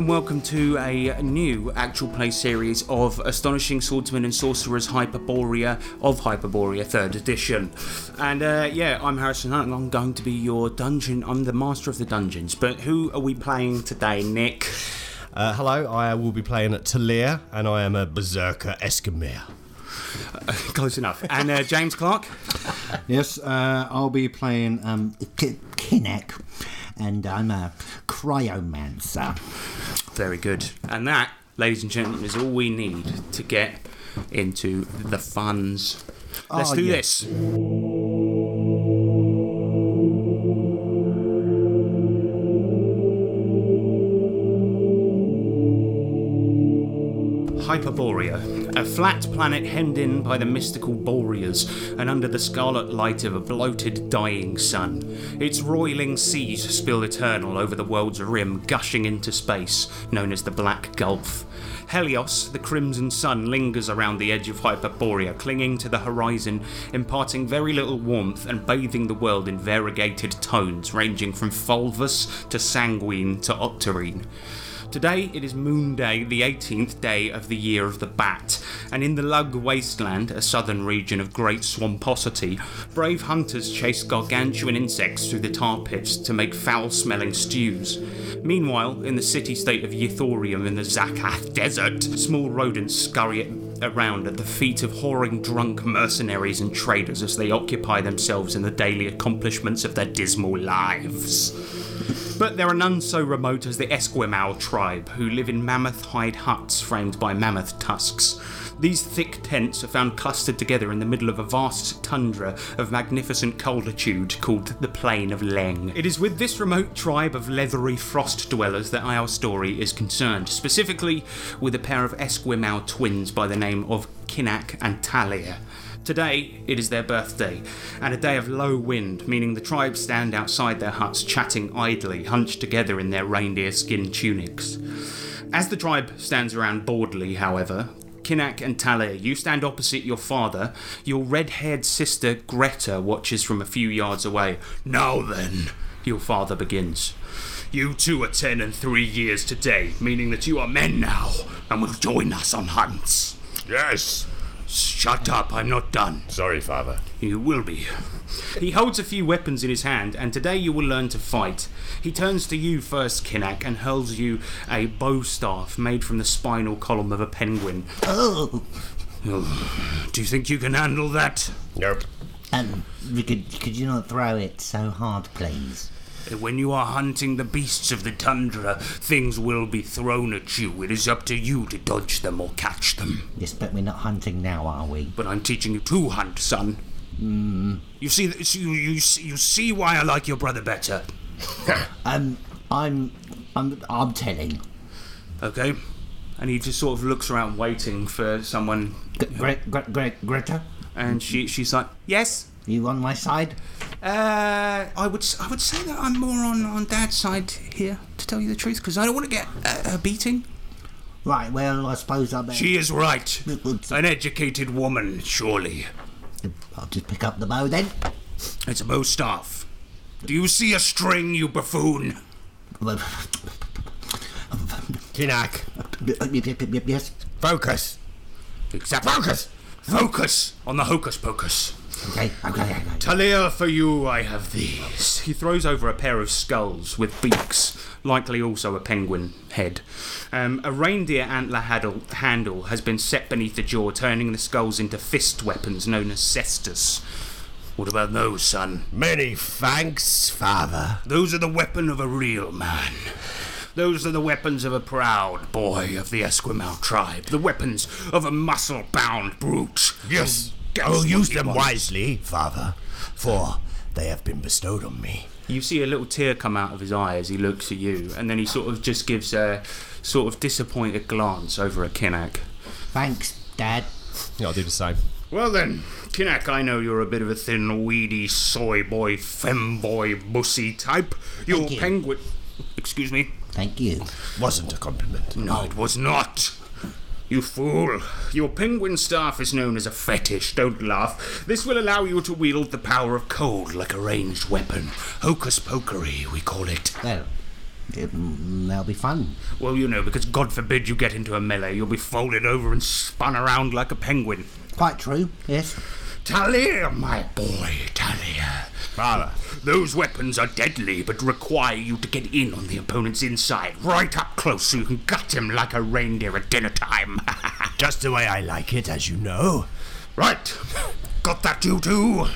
Hello and welcome to a new actual play series of Astonishing Swordsman and Sorcerers Hyperborea of Hyperborea 3rd edition. And uh, yeah, I'm Harrison Hunt and I'm going to be your dungeon, I'm the master of the dungeons. But who are we playing today, Nick? Uh, hello, I will be playing at Talia, and I am a Berserker Esquimau. Close enough. And uh, James Clark? Yes, uh, I'll be playing um, K- Kinnek, and I'm a cryomancer. Very good. And that, ladies and gentlemen, is all we need to get into the funds. Let's Oh, do yes. this. Hyperborea, a flat planet hemmed in by the mystical Boreas and under the scarlet light of a bloated, dying sun. Its roiling seas spill eternal over the world's rim, gushing into space, known as the Black Gulf. Helios, the crimson sun, lingers around the edge of Hyperborea, clinging to the horizon, imparting very little warmth and bathing the world in variegated tones ranging from fulvous to sanguine to octarine. Today it is Moon Day, the 18th day of the year of the Bat, and in the Lug Wasteland, a southern region of great swamposity, brave hunters chase gargantuan insects through the tar pits to make foul smelling stews. Meanwhile, in the city state of Yithorium in the Zakath Desert, small rodents scurry around at the feet of whoring drunk mercenaries and traders as they occupy themselves in the daily accomplishments of their dismal lives. But there are none so remote as the Esquimau tribe, who live in mammoth hide huts framed by mammoth tusks. These thick tents are found clustered together in the middle of a vast tundra of magnificent colditude called the Plain of Leng. It is with this remote tribe of leathery frost dwellers that our story is concerned, specifically with a pair of Esquimau twins by the name of Kinnak and Talia. Today, it is their birthday, and a day of low wind, meaning the tribe stand outside their huts chatting idly, hunched together in their reindeer skin tunics. As the tribe stands around boredly, however, Kinnak and Talia, you stand opposite your father. Your red haired sister Greta watches from a few yards away. Now then, your father begins. You two are ten and three years today, meaning that you are men now and will join us on hunts. Yes. Shut up, I'm not done. Sorry, Father. You will be. He holds a few weapons in his hand, and today you will learn to fight. He turns to you first, Kinnak, and hurls you a bow staff made from the spinal column of a penguin. Oh, Oh, do you think you can handle that? Nope. um, could, could you not throw it so hard, please? When you are hunting the beasts of the tundra, things will be thrown at you. It is up to you to dodge them or catch them. Yes, but we're not hunting now, are we? But I'm teaching you to hunt, son. Mm. You see, you, you, see- you see why I like your brother better. Um, I'm, I'm, I'm telling. Okay? And he just sort of looks around waiting for someone Gre- Gre- Gre- Greta, and she she's like, "Yes." You on my side? Uh, I would s- I would say that I'm more on on Dad's side here, to tell you the truth, because I don't want to get uh, a beating. Right. Well, I suppose I better. She is right. An educated woman, surely. I'll just pick up the bow then. It's a bow staff. Do you see a string, you buffoon? Kinnak. Yes. Focus. Exactly. Focus. Focus on the hocus pocus. Okay. Okay. Okay. Talia, for you I have these. He throws over a pair of skulls with beaks, likely also a penguin head. Um, a reindeer antler handle, handle has been set beneath the jaw, turning the skulls into fist weapons known as cestus. What about those, son? Many thanks, Father. Those are the weapon of a real man. Those are the weapons of a proud boy of the Esquimau tribe. The weapons of a muscle-bound brute. Yes. Gets I will use them wants. wisely, Father, for they have been bestowed on me. You see a little tear come out of his eye as he looks at you, and then he sort of just gives a sort of disappointed glance over at Kinnak. Thanks, Dad. Yeah, I'll do the same. Well then, Kinnak, I know you're a bit of a thin, weedy, soy boy, femboy, bussy type. Your Thank you. penguin. Excuse me? Thank you. Wasn't a compliment. No, it was not. You fool. Your penguin staff is known as a fetish, don't laugh. This will allow you to wield the power of cold like a ranged weapon. Hocus pokery, we call it. Well, It, that'll be fun. Well, you know, because God forbid you get into a melee, you'll be folded over and spun around like a penguin. Quite true, yes. Talia, my boy, Talia. Father. Those weapons are deadly, but require you to get in on the opponent's inside, right up close, so you can gut him like a reindeer at dinner time. Just the way I like it, as you know. right, got that, you two?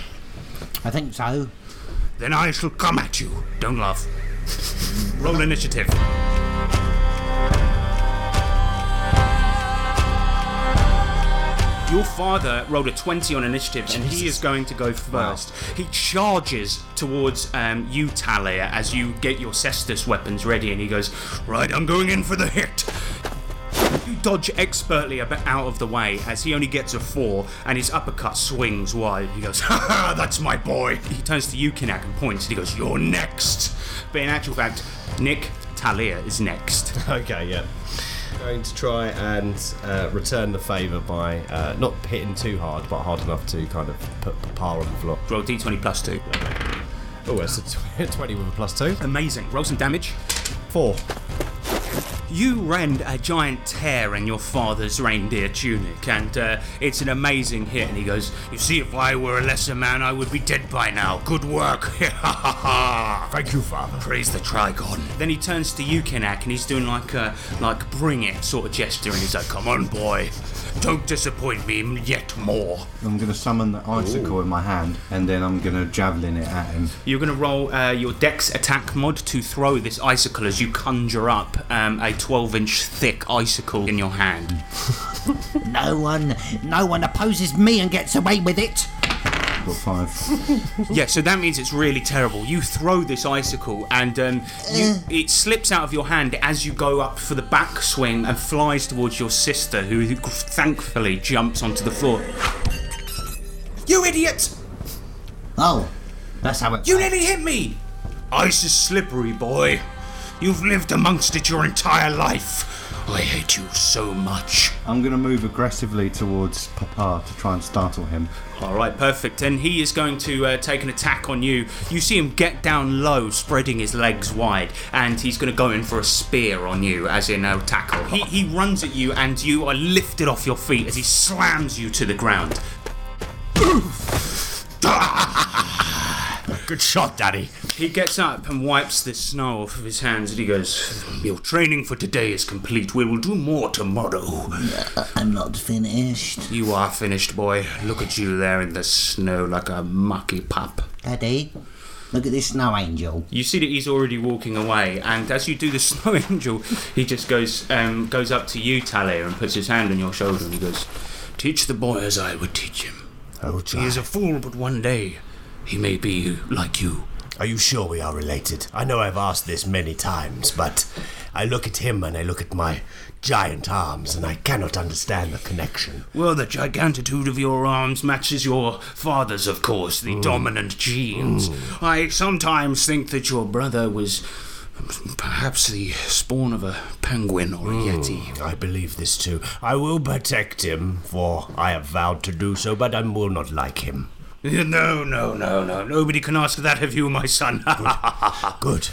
I think so. Then I shall come at you. Don't laugh. Roll initiative. Your father rolled a 20 on initiative and he is going to go first. He charges towards um, you, Talia, as you get your Cestus weapons ready and he goes, Right, I'm going in for the hit. You dodge expertly a bit out of the way as he only gets a four and his uppercut swings wide. He goes, Ha ha, that's my boy. He turns to you, Yukinak and points and he goes, You're next. But in actual fact, Nick, Talia is next. Okay, yeah. Going to try and uh, return the favour by uh, not hitting too hard, but hard enough to kind of put Papa on the floor. Roll d20 plus two. Oh, it's a tw- 20 with a plus two. Amazing. Roll some damage. Four. You rend a giant tear in your father's reindeer tunic, and uh, it's an amazing hit. And he goes, You see, if I were a lesser man, I would be dead by now. Good work. Thank you, Father. Praise the Trigon. Then he turns to you, Yukinak and he's doing like a like bring it sort of gesture, and he's like, Come on, boy. Don't disappoint me yet more. I'm going to summon the icicle in my hand and then I'm going to javelin it at him. You're going to roll uh, your Dex attack mod to throw this icicle as you conjure up um, a 12 inch thick icicle in your hand. No one, no one opposes me and gets away with it. Got five. Yeah, so that means it's really terrible. You throw this icicle, and um, you, it slips out of your hand as you go up for the backswing and flies towards your sister, who thankfully jumps onto the floor. You idiot! Oh, that's how it. You nearly hit me! Ice is slippery, boy. You've lived amongst it your entire life. I hate you so much. I'm going to move aggressively towards Papa to try and startle him. All right, perfect. And he is going to uh, take an attack on you. You see him get down low, spreading his legs wide, and he's going to go in for a spear on you, as in a tackle. He, he runs at you, and you are lifted off your feet as he slams you to the ground. Good shot, Daddy. He gets up and wipes the snow off of his hands, and he goes, Your training for today is complete. We will do more tomorrow. I'm not finished. You are finished, boy. Look at you there in the snow like a mucky pup. Daddy, look at this snow angel. You see that he's already walking away, and as you do the snow angel, he just goes um, goes up to you, Talia, and puts his hand on your shoulder, and he goes, "Teach the boy as I would teach him. Oh, He is a fool, but one day he may be like you." Are you sure we are related? I know I've asked this many times, but I look at him and I look at my giant arms and I cannot understand the connection. Well, the gigantitude of your arms matches your father's, of course, the mm. dominant genes. Mm. I sometimes think that your brother was perhaps the spawn of a penguin or a mm, yeti. I believe this too. I will protect him, for I have vowed to do so, but I will not like him. No, no, no, no. Nobody can ask that of you, my son. Good.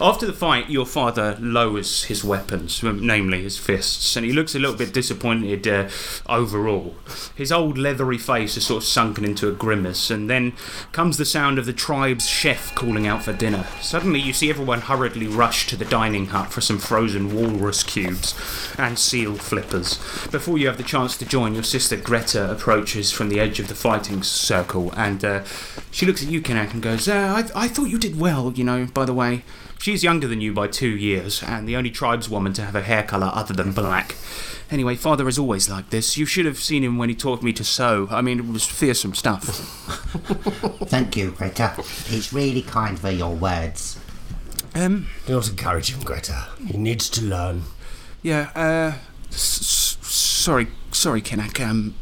After the fight, your father lowers his weapons, namely his fists, and he looks a little bit disappointed uh, overall. His old leathery face is sort of sunken into a grimace, and then comes the sound of the tribe's chef calling out for dinner. Suddenly, you see everyone hurriedly rush to the dining hut for some frozen walrus cubes and seal flippers. Before you have the chance to join, your sister Greta approaches from the edge of the fighting circle, and uh, she looks at you, Kanak, and goes, uh, I, I thought you did well, you know, by the way. She's younger than you by two years, and the only tribeswoman to have a hair colour other than black. Anyway, father is always like this. You should have seen him when he taught me to sew. I mean, it was fearsome stuff. Thank you, Greta. It's really kind for your words. Um, Do not encourage him, Greta. He needs to learn. yeah, uh, s- s- sorry, sorry, Kanak. Um,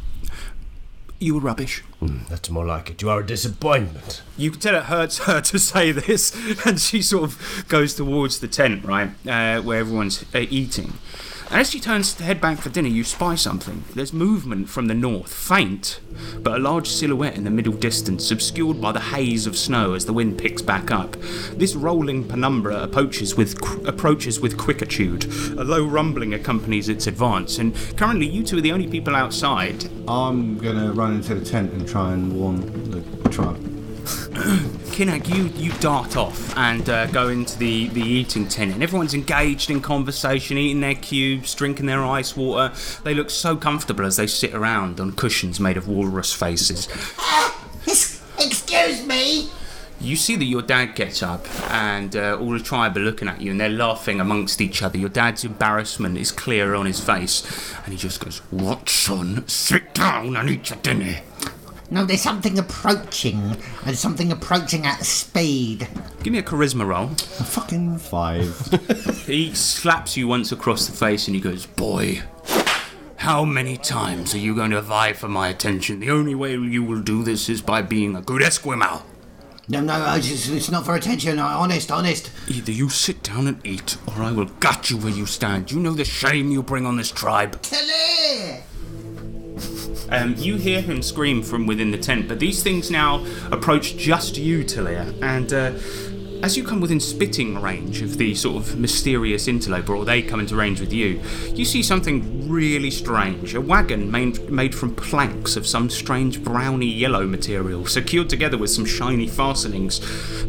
you were rubbish. Hmm, that's more like it. You are a disappointment. You can tell it hurts her to say this, and she sort of goes towards the tent, right, uh, where everyone's uh, eating. As she turns to head back for dinner, you spy something. There's movement from the north, faint, but a large silhouette in the middle distance, obscured by the haze of snow as the wind picks back up. This rolling penumbra approaches with approaches with quicitude. A low rumbling accompanies its advance, and currently you two are the only people outside. I'm gonna run into the tent and try and warn the tribe. Kinnock, you, you dart off and uh, go into the, the eating tent, and everyone's engaged in conversation, eating their cubes, drinking their ice water. They look so comfortable as they sit around on cushions made of walrus faces. Excuse me. You see that your dad gets up, and uh, all the tribe are looking at you, and they're laughing amongst each other. Your dad's embarrassment is clear on his face, and he just goes, "What, son? Sit down and eat your dinner." No, there's something approaching. There's something approaching at speed. Give me a charisma roll. A fucking five. He slaps you once across the face and he goes, Boy, how many times are you going to vie for my attention? The only way you will do this is by being a good Esquimau. No, no, it's, it's not for attention. Honest, honest. Either you sit down and eat, or I will gut you where you stand. You know the shame you bring on this tribe. Tilly! Um, you hear him scream from within the tent, but these things now approach just you, Talia, and uh, as you come within spitting range of the sort of mysterious interloper, or they come into range with you, you see something really strange. A wagon made, from planks of some strange browny yellow material, secured together with some shiny fastenings.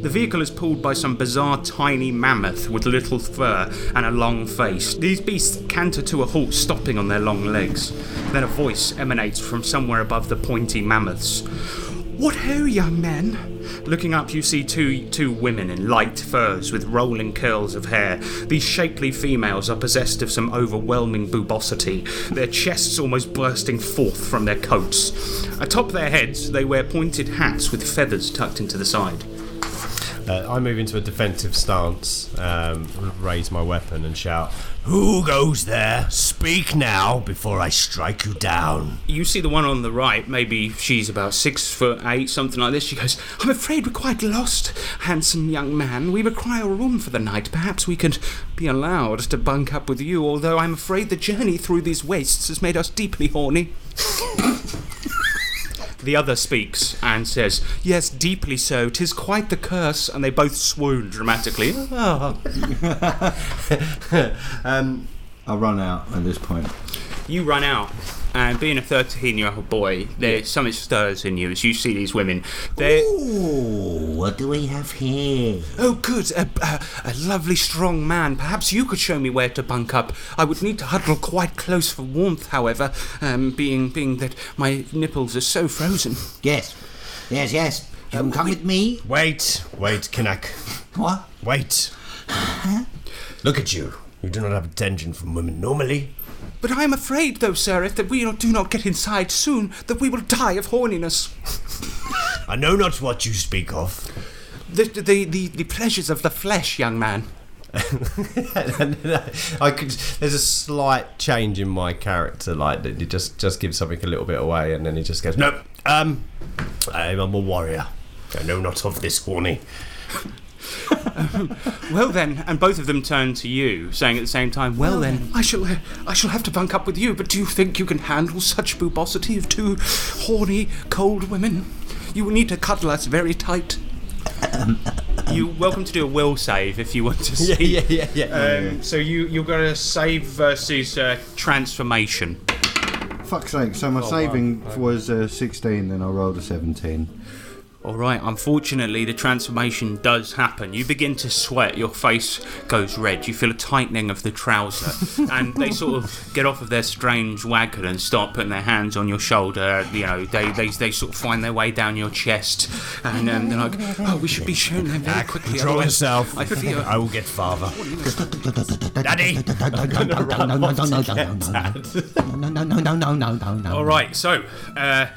The vehicle is pulled by some bizarre tiny mammoth with little fur and a long face. These beasts canter to a halt, stopping on their long legs. Then a voice emanates from somewhere above the pointy mammoths. What ho, young men? Looking up, you see two two women in light furs with rolling curls of hair. These shapely females are possessed of some overwhelming boobosity, their chests almost bursting forth from their coats. Atop their heads, they wear pointed hats with feathers tucked into the side. Uh, I move into a defensive stance, um, raise my weapon, and shout, Who goes there? Speak now before I strike you down. You see the one on the right, maybe she's about six foot eight, something like this. She goes, I'm afraid we're quite lost, handsome young man. We require a room for the night. Perhaps we could be allowed to bunk up with you, although I'm afraid the journey through these wastes has made us deeply horny. The other speaks and says, Yes, deeply so. Tis quite the curse. And they both swoon dramatically. Um, I'll run out at this point. You run out, and being a 13 year old boy, there's something stirs in you as you see these women. They're. Ooh, what do we have here? Oh, good. A, a, a lovely, strong man. Perhaps you could show me where to bunk up. I would need to huddle quite close for warmth, however, um, being being that my nipples are so frozen. Yes, yes, yes. Um, come with me. wait, wait, Kinnock. What? Wait. Look at you. You do not have attention from women normally. But I am afraid, though, sir, if that we do not get inside soon, that we will die of horniness. I know not what you speak of. The, the, the, the pleasures of the flesh, young man. I could. There's a slight change in my character, like that. He just just gives something a little bit away, and then he just goes, "No, um, I am a warrior. I know not of this horny." Well then, and both of them turn to you, saying at the same time, "Well then, I shall, uh, I shall have to bunk up with you. But do you think you can handle such boobosity of two horny, cold women? You will need to cuddle us very tight." You're welcome to do a will save if you want to see. yeah, yeah, yeah. Um, so you you've got a save versus uh, transformation. Fuck's sake. So my saving was uh, 16, then I rolled a 17. All right, unfortunately, the transformation does happen. You begin to sweat, your face goes red, you feel a tightening of the trouser, and they sort of get off of their strange wagon and start putting their hands on your shoulder. You know, they, they, they sort of find their way down your chest, and um, they're like, oh, we should be showing them very quickly. Control yourself. I, feel... I will get father. Daddy! no, no, no, no, no, no, no. All right, so. Uh,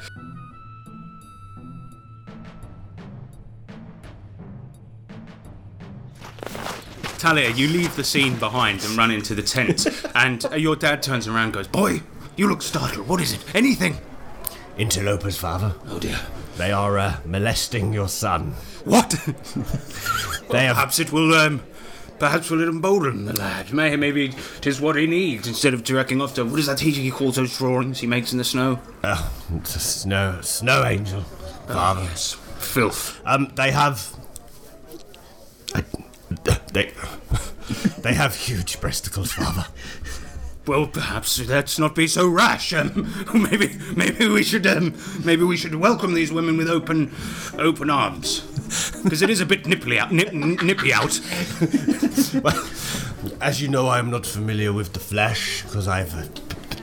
Talia, you leave the scene behind and run into the tent, and uh, your dad turns around and goes, Boy, you look startled. What is it? Anything? Interlopers, father. Oh dear. They are uh, molesting your son. What? They have Perhaps it will um, Perhaps we'll embolden the lad. May- Maybe tis what he needs instead of directing off to what is that he, he calls those drawings he makes in the snow? Oh, it's a snow, snow angel, father. Yes. Filth. Um, they have. They, they have huge breasticles, father. Well, perhaps let's not be so rash. Um, maybe, maybe we should, um, maybe we should welcome these women with open, open arms, because it is a bit nipply out, nip, nippy out. As you know, I am not familiar with the flesh because I've uh,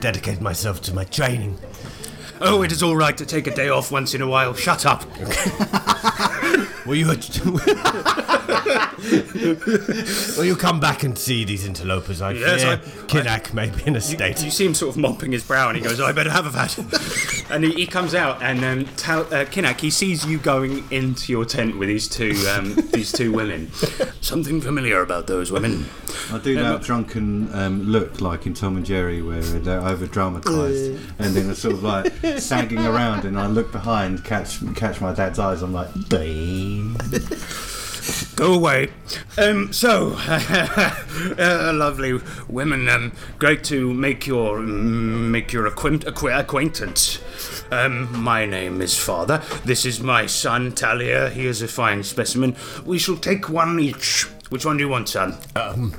dedicated myself to my training. Oh, it is all right to take a day off once in a while. Shut up. Will you? will you come back and see these interlopers? I Yes, fear I- Kinnack may be in a state. You see him sort of mopping his brow, and he goes, "I better have a vat." and he, he comes out, and um, Tal, uh, Kinnack, he sees you going into your tent with these two, um, these two women. Something familiar about those women. I do that drunken um, look like in Tom and Jerry where they're over dramatised and then it's sort of like sagging around and I look behind, catch catch my dad's eyes, I'm like, babe. Go away. Um, so, uh, lovely women. Um, great to make your mm, make your acquaint- acqu- acquaintance. Um, my name is Father. This is my son Talia. He is a fine specimen. We shall take one each. Which one do you want, son? Um,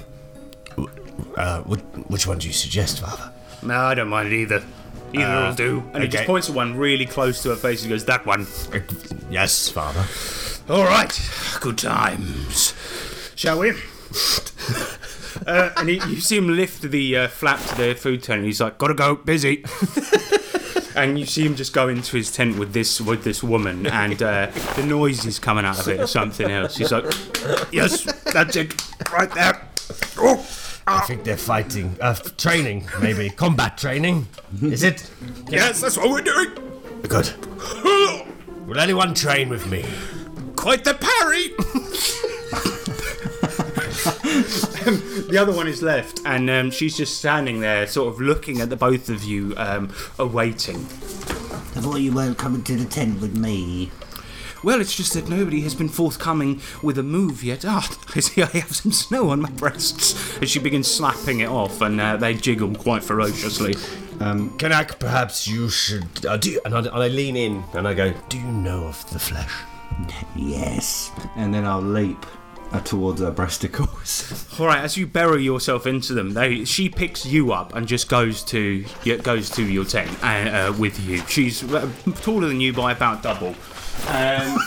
Uh, which, one do you suggest, father? No, I don't mind either. Either will do. And he just points at one really close to her face. and goes, "That one." Uh, yes, father. All right, good times. Shall we? uh, and he, you see him lift the uh, flap to the food tent. And he's like, "Gotta go, busy." and you see him just go into his tent with this with this woman, and uh, the noise is coming out of it or something else. He's like, "Yes, that's it, right there." Oh, I think they're fighting, uh, training, maybe combat training. Is it? yes, that's what we're doing. Good. Will anyone train with me? Quite the parry. the other one is left, and um, she's just standing there, sort of looking at the both of you, um, awaiting. I thought you weren't coming to the tent with me. Well, it's just that nobody has been forthcoming with a move yet. Ah, I see I have some snow on my breasts. As she begins slapping it off, and uh, they jiggle quite ferociously. Kanak, perhaps you should. Uh, do you, and, I, and I lean in and I go, Do you know of the flesh? Yes. And then I'll leap uh, towards her breasticles. All right, as you bury yourself into them, they she picks you up and just goes to goes to your tent uh, uh, with you. She's uh, taller than you by about double. Um,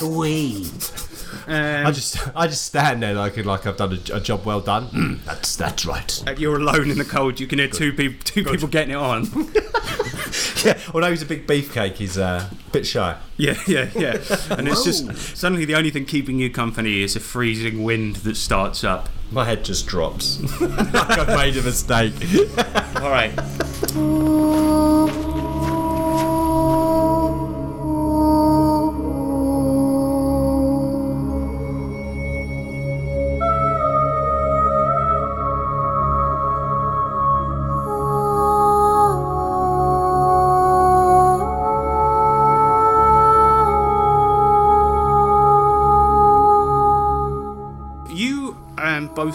We. I just, I just stand there like, like I've done a, a job well done. Mm, that's that's right. Uh, You're alone in the cold. You can hear two people, two people getting it on. Yeah. Although he's a big beefcake, he's uh, a bit shy. yeah, yeah, yeah. And it's just suddenly the only thing keeping you company is a freezing wind that starts up. My head just drops. like I've made a mistake. All right.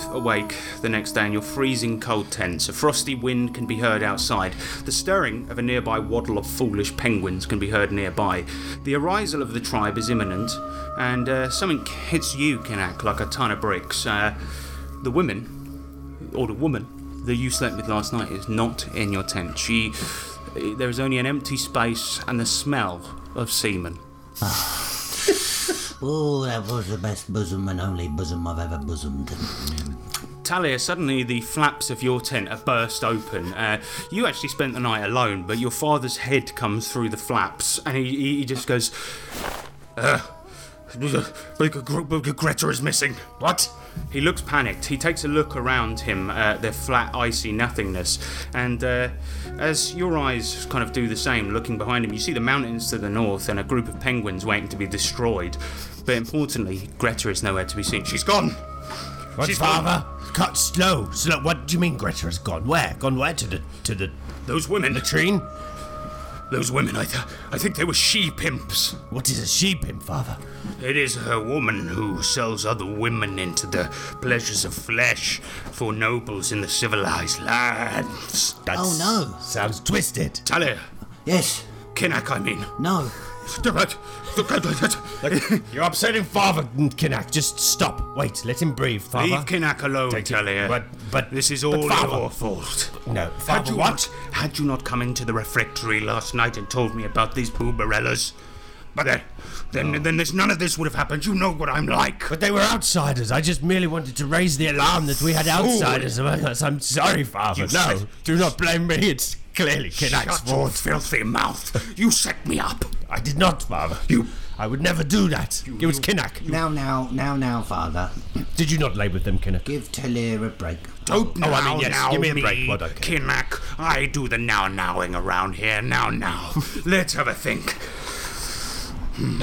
Both awake the next day in your freezing cold tents. A frosty wind can be heard outside. The stirring of a nearby waddle of foolish penguins can be heard nearby. The arisal of the tribe is imminent, and uh, something hits you, Kinak, like a ton of bricks. Uh, the women, or the woman that you slept with last night, is not in your tent. She. There is only an empty space and the smell of semen. Oh, that was the best bosom and only bosom I've ever bosomed. Talia, suddenly the flaps of your tent are burst open. Uh, you actually spent the night alone, but your father's head comes through the flaps, and he, he just goes, uh, Greta is missing. what? He looks panicked. He takes a look around him at the flat, icy nothingness, and uh, as your eyes kind of do the same, looking behind him, you see the mountains to the north and a group of penguins waiting to be destroyed. But importantly, Greta is nowhere to be seen. She's gone. What, She's father? Cut slow, slow. What do you mean Greta has gone? Where? Gone where? To the to the Those women. latrine? Those women, I, th- I think they were she pimps. What is a sheep imp, father? It is a woman who sells other women into the pleasures of flesh for nobles in the civilized lands. That's, Oh, no. Sounds twisted. Talia, Yes. Kinnock, I mean. No. You're upsetting Father Kinnack. Just stop. Wait, let him breathe, Father. Leave Kinnock alone, Take it- Talia. but- but- this is but all Father- your fault. No, Had you what? not, had you not come into the refectory last night and told me about these boobarellas? But then, then, then this, none of this would have happened. You know what I'm like. But they were outsiders. I just merely wanted to raise the alarm that we had outsiders among us. I'm sorry, Father. You no, said- do not blame me. It's clearly Kinnack's Shut your filthy mouth. You set me up. I did not, Father. You- I would never do that. it was Kinnack. Now, now, now, now, father. Did you not lay with them, Kinnack? Give Talia a break. Don't Oh, now, I mean, yes, now give me a break, can. Kinnock. I do the now nowing around here. Now now. Let's have a think. Hmm,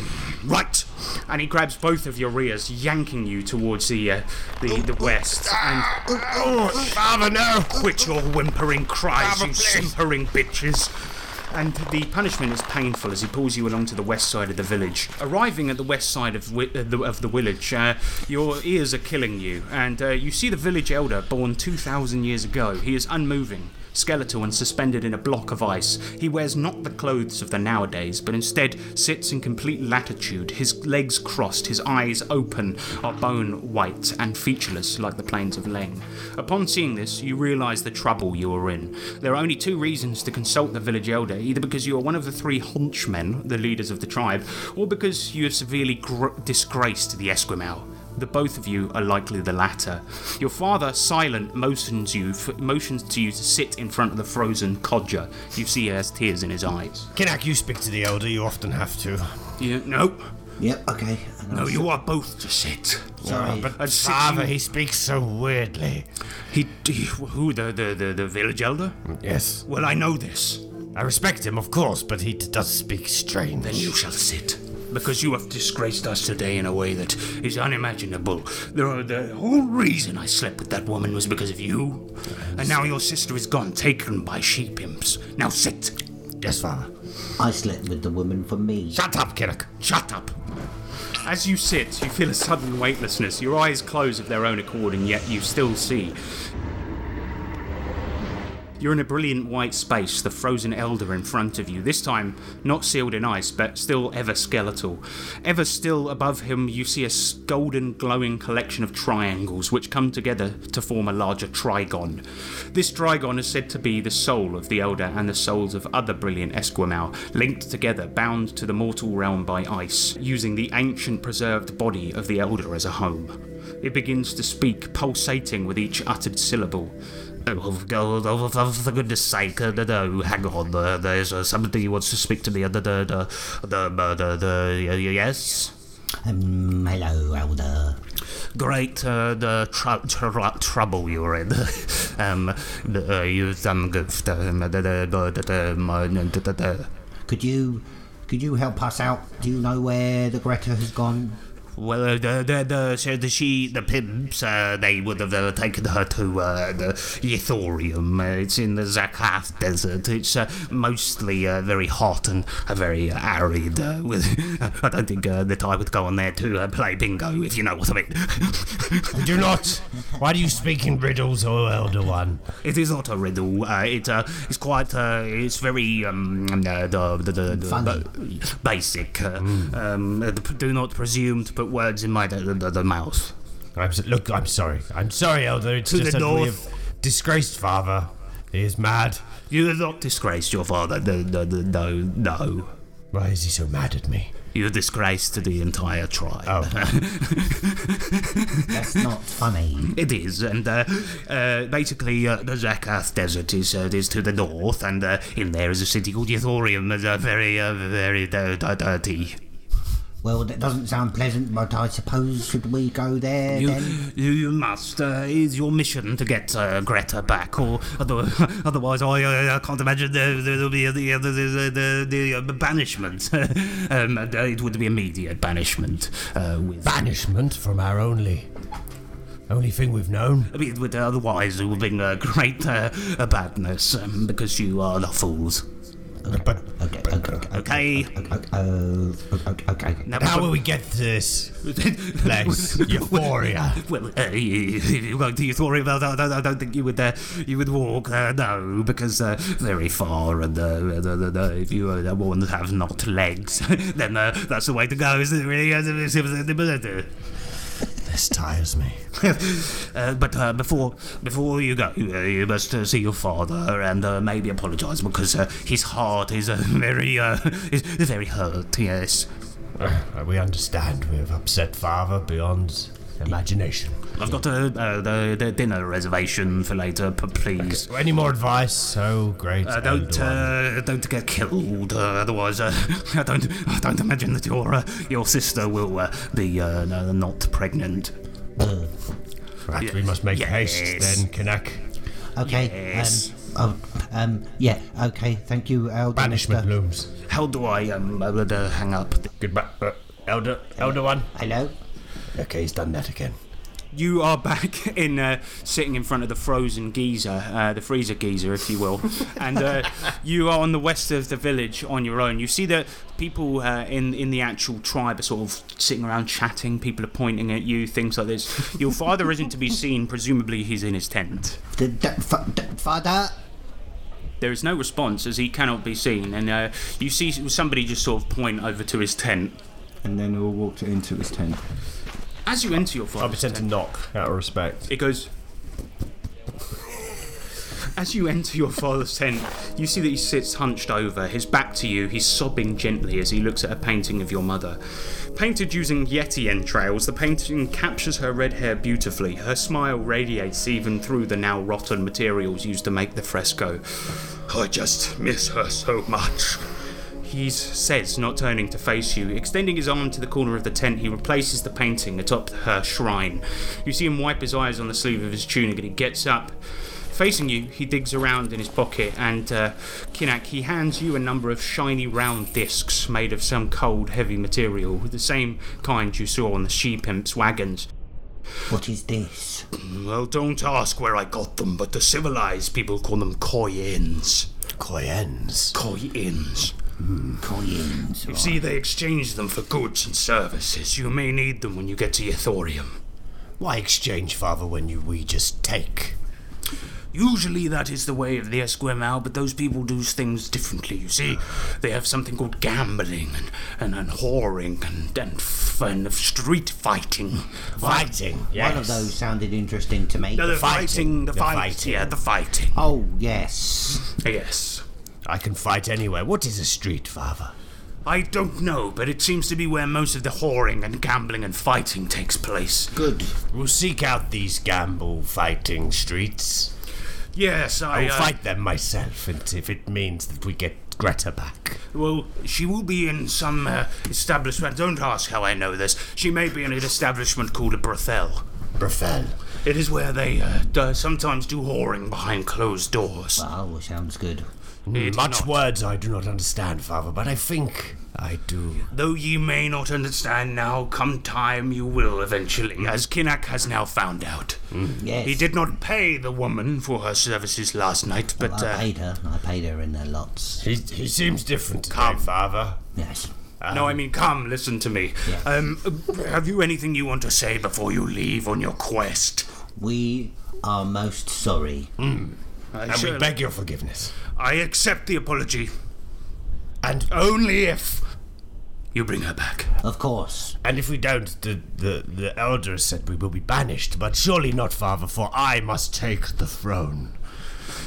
right. And he grabs both of your ears, yanking you towards the uh, the, the west. And Oh, Father, no! quit your whimpering cries, Father, you please. simpering bitches. And the punishment is painful as he pulls you along to the west side of the village. Arriving at the west side of, wi- uh, the, of the village, uh, your ears are killing you, and uh, you see the village elder born 2,000 years ago. He is unmoving, skeletal, and suspended in a block of ice. He wears not the clothes of the nowadays, but instead sits in complete latitude, his legs crossed, his eyes open, are bone white and featureless like the plains of Leng. Upon seeing this, you realise the trouble you are in. There are only two reasons to consult the village elder either because you are one of the three hunchmen, the leaders of the tribe, or because you have severely gr- disgraced the Esquimau. The both of you are likely the latter. Your father, silent, motions you f- motions to you to sit in front of the frozen codger. You see he has tears in his eyes. Kinak, you speak to the elder. You often have to. You, no, Yep, okay. No, you are both to sit. Sorry. But I'd sit Father, you- he speaks so weirdly. He, he who the, the the the village elder? Yes. Well, I know this. I respect him, of course, but he d- does speak strange. Then you shall sit. Because you have disgraced us today in a way that is unimaginable. The, the whole reason I slept with that woman was because of you. And now your sister is gone, taken by she pimps. Now sit. Yes, Father. I slept with the woman for me. Shut up, Kinnack. Shut up. As you sit, you feel a sudden weightlessness. Your eyes close of their own accord, and yet you still see. You're in a brilliant white space, the frozen elder in front of you, this time not sealed in ice, but still ever skeletal. Ever still above him, you see a golden, glowing collection of triangles which come together to form a larger trigon. This trigon is said to be the soul of the elder and the souls of other brilliant Esquimau, linked together, bound to the mortal realm by ice, using the ancient preserved body of the elder as a home. It begins to speak, pulsating with each uttered syllable. Oh, oh, for, goodness sake, uh, no, hang on, uh, there's uh, somebody who wants to speak to me, uh, the, the, the, the, uh, the, the, uh, yes? Um, hello, Elder. Great, uh, the tr- tr- trouble you're in. um, uh, um, uh, the, Could you, could you help us out? Do you know where the Greta has gone? Well, uh, the, the, the, so the she, the pimps, uh, they would have uh, taken her to uh, the Yithorium. Uh, it's in the Zakath Desert. It's uh, mostly uh, very hot and uh, very uh, arid. Uh, with, I don't think uh, that I would go on there to uh, play bingo, if you know what I mean. Do not. Why do you speak in riddles, O Elder One? it is not a riddle. Uh, it, uh, it's quite. Uh, it's very um, uh, the, the, the, the, the basic. Uh, um, do not presume to put words in my the, the, the mouth. I'm so, look. I'm sorry. I'm sorry, Elder. It's To just the that north. have disgraced Father. He is mad. You have not disgraced your father. No, no, no, no, no. Why is he so mad at me? You have disgraced the entire tribe. Oh. That's not funny. It is, and uh, uh, basically uh, the Zakath Desert is uh, is to the north, and uh, in there is a city called Yithorium, uh, very, uh, very uh, dirty. Well, that doesn't sound pleasant, but I suppose should we go there You, then? you must. Uh, is your mission to get uh, Greta back, or other, otherwise I, uh, I can't imagine there, there'll be the the, the, the, the uh, banishment. um, uh, it would be immediate banishment. Uh, with Banishment from our only, only thing we've known. I mean, otherwise it would bring a great uh, badness um, because you are the fools. Okay, okay, Okay. okay, uh. Now, how will we get to this place? Euphoria. Well, uh, you, you go to Euphoria. Well, I don't, I don't think you would. Uh, you would walk. Uh, no, because uh, very far, and uh, if you uh, want to have not legs, then uh, that's the way to go, isn't it? Really? This tires me. Uh, but uh, before before you go, uh, you must uh, see your father and uh, maybe apologise because uh, his heart is uh, very uh, is very hurt. Yes. We understand we have upset father beyond imagination. I've got a, uh, the, the dinner reservation for later, p- please. Any more advice? Oh, great. Uh, don't uh, don't get killed. Uh, otherwise, uh, I don't I don't imagine that your uh, your sister will uh, be uh, no, not pregnant. Right, we must make haste then, Kanak. Okay. Yes. Um, oh, um, yeah. Okay. Thank you, Elder. Banishment Mister. looms. How do I um hang up? Goodbye. Uh, elder, elder one. Hello. Okay, he's done that again. You are back in, uh, sitting in front of the frozen geyser, uh, the freezer geyser, if you will, and uh, you are on the west of the village on your own. You see that people uh, in in the actual tribe are sort of sitting around chatting. People are pointing at you, things like this. Your father isn't to be seen. Presumably, he's in his tent. D- d- fa- d- father. There is no response as he cannot be seen, and uh, you see somebody just sort of point over to his tent. And then we all walked into his tent. As you enter your I'll father's pretend to knock out of respect. It goes. As you enter your father's tent, you see that he sits hunched over, his back to you. He's sobbing gently as he looks at a painting of your mother. Painted using Yeti entrails, the painting captures her red hair beautifully. Her smile radiates even through the now rotten materials used to make the fresco. I just miss her so much. He says, not turning to face you. Extending his arm to the corner of the tent, he replaces the painting atop her shrine. You see him wipe his eyes on the sleeve of his tunic and he gets up. Facing you, he digs around in his pocket and, uh, Kinak, he hands you a number of shiny round discs made of some cold, heavy material, the same kind you saw on the she pimp's wagons. What is this? Well, don't ask where I got them, but the civilized people call them koyens. koyens. Koyens. Koyens. Coins. You see, they exchange them for goods and services. You may need them when you get to Ethorium. Why exchange, father, when you we just take? Usually that is the way of the Esquimau, but those people do things differently, you see. They have something called gambling and, and, and whoring and, and, f- and street fighting. Fighting. Yes. One of those sounded interesting to me. No, the, fighting. fighting, the, The fight, fighting. yeah, the fighting. Oh yes. Yes. I can fight anywhere. What is a street, father? I don't know, but it seems to be where most of the whoring and gambling and fighting takes place. Good. We'll seek out these gamble fighting streets. Yes, I. I will uh, fight them myself, and if it means that we get Greta back. Well, she will be in some uh, establishment. Don't ask how I know this. She may be in an establishment called a brothel. Brothel. It is where they uh, do, sometimes do whoring behind closed doors. Oh, sounds good. It is Much not- words I do not understand, father, but I think I do. Though ye may not understand now, come time you will eventually, as Kinnak has now found out. Yes. He did not pay the woman for her services last night, but I uh, paid her. I paid her in her lots. He, he seems different today, Come. father. Yes. no, I mean, come, listen to me. Yeah. Um, have you anything you want to say before you leave on your quest? We are most sorry. I, And we beg your forgiveness. I accept the apology, And only if you bring her back. Of course. and if we don't, the, the, the elders said we will be banished, but surely not, father, for I must take the throne.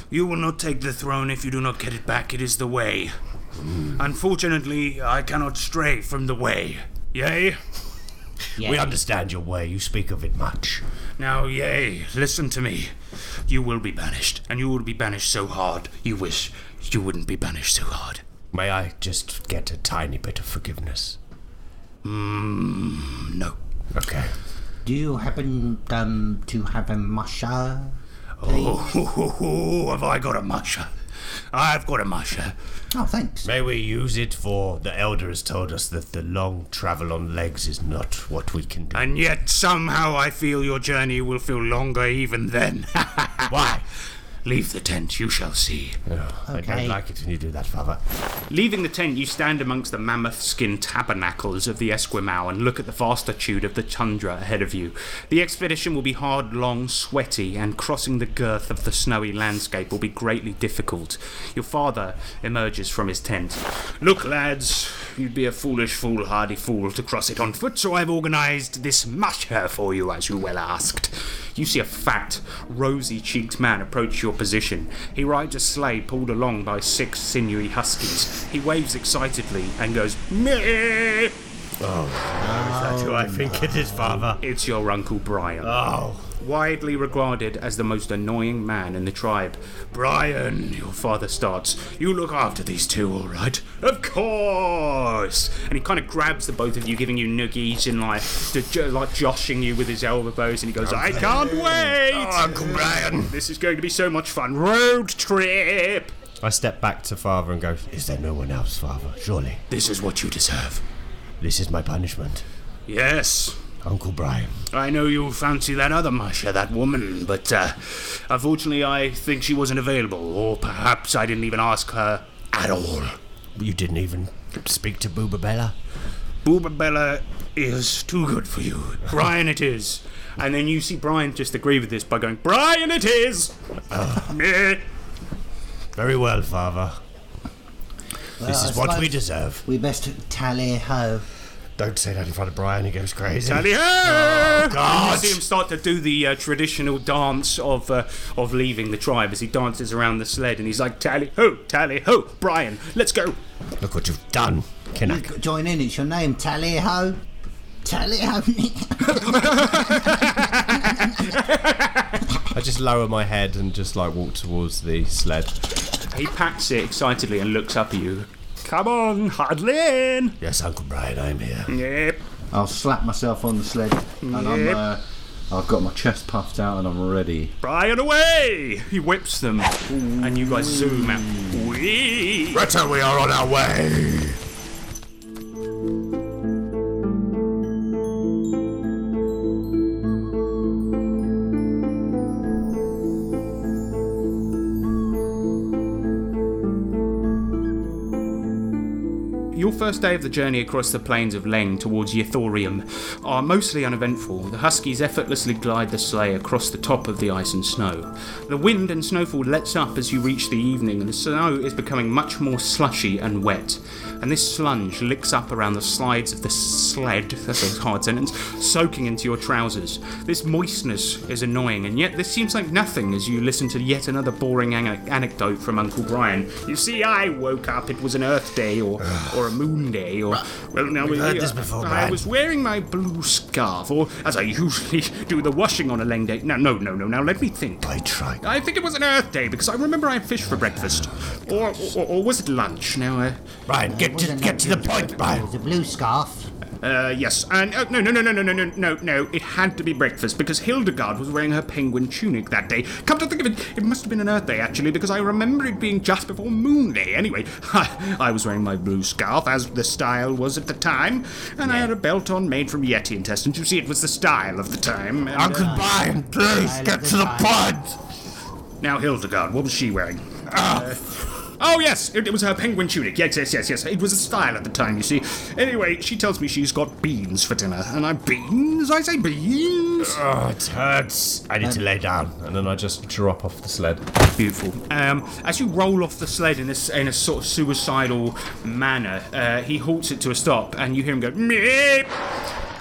You will not take the throne if you do not get it back. It is the way. Hmm. Unfortunately, I cannot stray from the way. Yea? Yeah. We understand your way, you speak of it much. Now, yea, listen to me. You will be banished, and you will be banished so hard you wish you wouldn't be banished so hard. May I just get a tiny bit of forgiveness? No. Okay. Do you happen um, to have a musher? Oh, have I got a musher? I've got a musher. Oh, thanks. May we use it for the elder has told us that the long travel on legs is not what we can do. And yet, somehow, I feel your journey will feel longer even then. Why? Leave the tent, you shall see. Oh, I Okay. don't like it when you do that, Father. Leaving the tent, you stand amongst the mammoth skin tabernacles of the Esquimau and look at the vastitude of the tundra ahead of you. The expedition will be hard, long, sweaty, and crossing the girth of the snowy landscape will be greatly difficult. Your father emerges from his tent. Look, lads, you'd be a foolish, foolhardy fool to cross it on foot, so I've organised this musher for you, as you well asked. You see a fat, rosy cheeked man approach your position. He rides a sleigh pulled along by six sinewy huskies. He waves excitedly and goes, Meh! Oh, That's who I think it is, Father. It's your Uncle Brian. Oh. Widely regarded as the most annoying man in the tribe. Brian, your father starts. You look after these two, all right? Of course! And he kind of grabs the both of you, giving you noogies and like, jo- jo- like joshing you with his elbows, and he goes, I can't wait! Oh, Uncle Brian. This is going to be so much fun. Road trip! I step back to Father and go, Is there no one else, Father? Surely. This is what you deserve. This is my punishment. Yes, Uncle Brian. I know you fancy that other musher, that woman, but uh, unfortunately I think she wasn't available, or perhaps I didn't even ask her at all. You didn't even speak to Booba Bella? Booba Bella is too good for you. Brian, it is. And then you see Brian just agree with this by going, Brian, it is! Meh. Very well, Father. This I is what we deserve. We best tally ho. Don't say that in front of Brian, he goes crazy. Tally ho! Oh, God. And you see him start to do the uh, traditional dance of uh, of leaving the tribe as he dances around the sled and he's like, Tally ho, tally ho, Brian, let's go. Look what you've done, Kinak. Join in, it's your name, tally ho. Tally ho. I just lower my head and just like walk towards the sled. He pats it excitedly and looks up at you. Come on, huddle in. Yes, Uncle Brian, I'm here. Yep. I'll slap myself on the sled, and I'm. Yep. Uh, I've got my chest puffed out, and I'm ready. Brian away! He whips them, and you guys zoom out. Whee! Retta, we are on our way. First day of the journey across the plains of Leng towards Yithorium are mostly uneventful. The Huskies effortlessly glide the sleigh across the top of the ice and snow. The wind and snowfall lets up as you reach the evening, and the snow is becoming much more slushy and wet. And this slunge licks up around the slides of the sled, that's a hard sentence, soaking into your trousers. This moistness is annoying, and yet this seems like nothing as you listen to yet another boring an- anecdote from Uncle Brian. You see, I woke up, it was an Earth Day, or, or a Moon Day, or. Well, now We've heard this before, I was wearing my blue scarf, or as I usually do the washing on a Leng Day. No, no, no, no, now let me think. I tried. I think it was an Earth Day because I remember I had fish for breakfast. Or, or, or was it lunch? Now, uh, Brian, get to get to the point, It Brian. was a blue scarf. Uh, yes, and uh, no, no, no, no, no, no, no, no, no. It had to be breakfast because Hildegard was wearing her penguin tunic that day. Come to think of it, it must have been an Earth Day actually because I remember it being just before Moon Day. Anyway, I, I was wearing my blue scarf as the style was at the time, and I had a belt on made from Yeti intestines. You see, it was the style of the time. and, uh, Uncle Brian, please I get to the this point. Now, Hildegard, what was she wearing? Uh, oh, yes, it, it was her penguin tunic. Yes, yes, yes, yes. It was a style at the time, you see. Anyway, she tells me she's got beans for dinner. And I, beans? I say beans? Oh, it hurts. I need to lay down. And then I just drop off the sled. Beautiful. Um, as you roll off the sled in a, in a sort of suicidal manner, uh, he halts it to a stop, and you hear him go, Meep!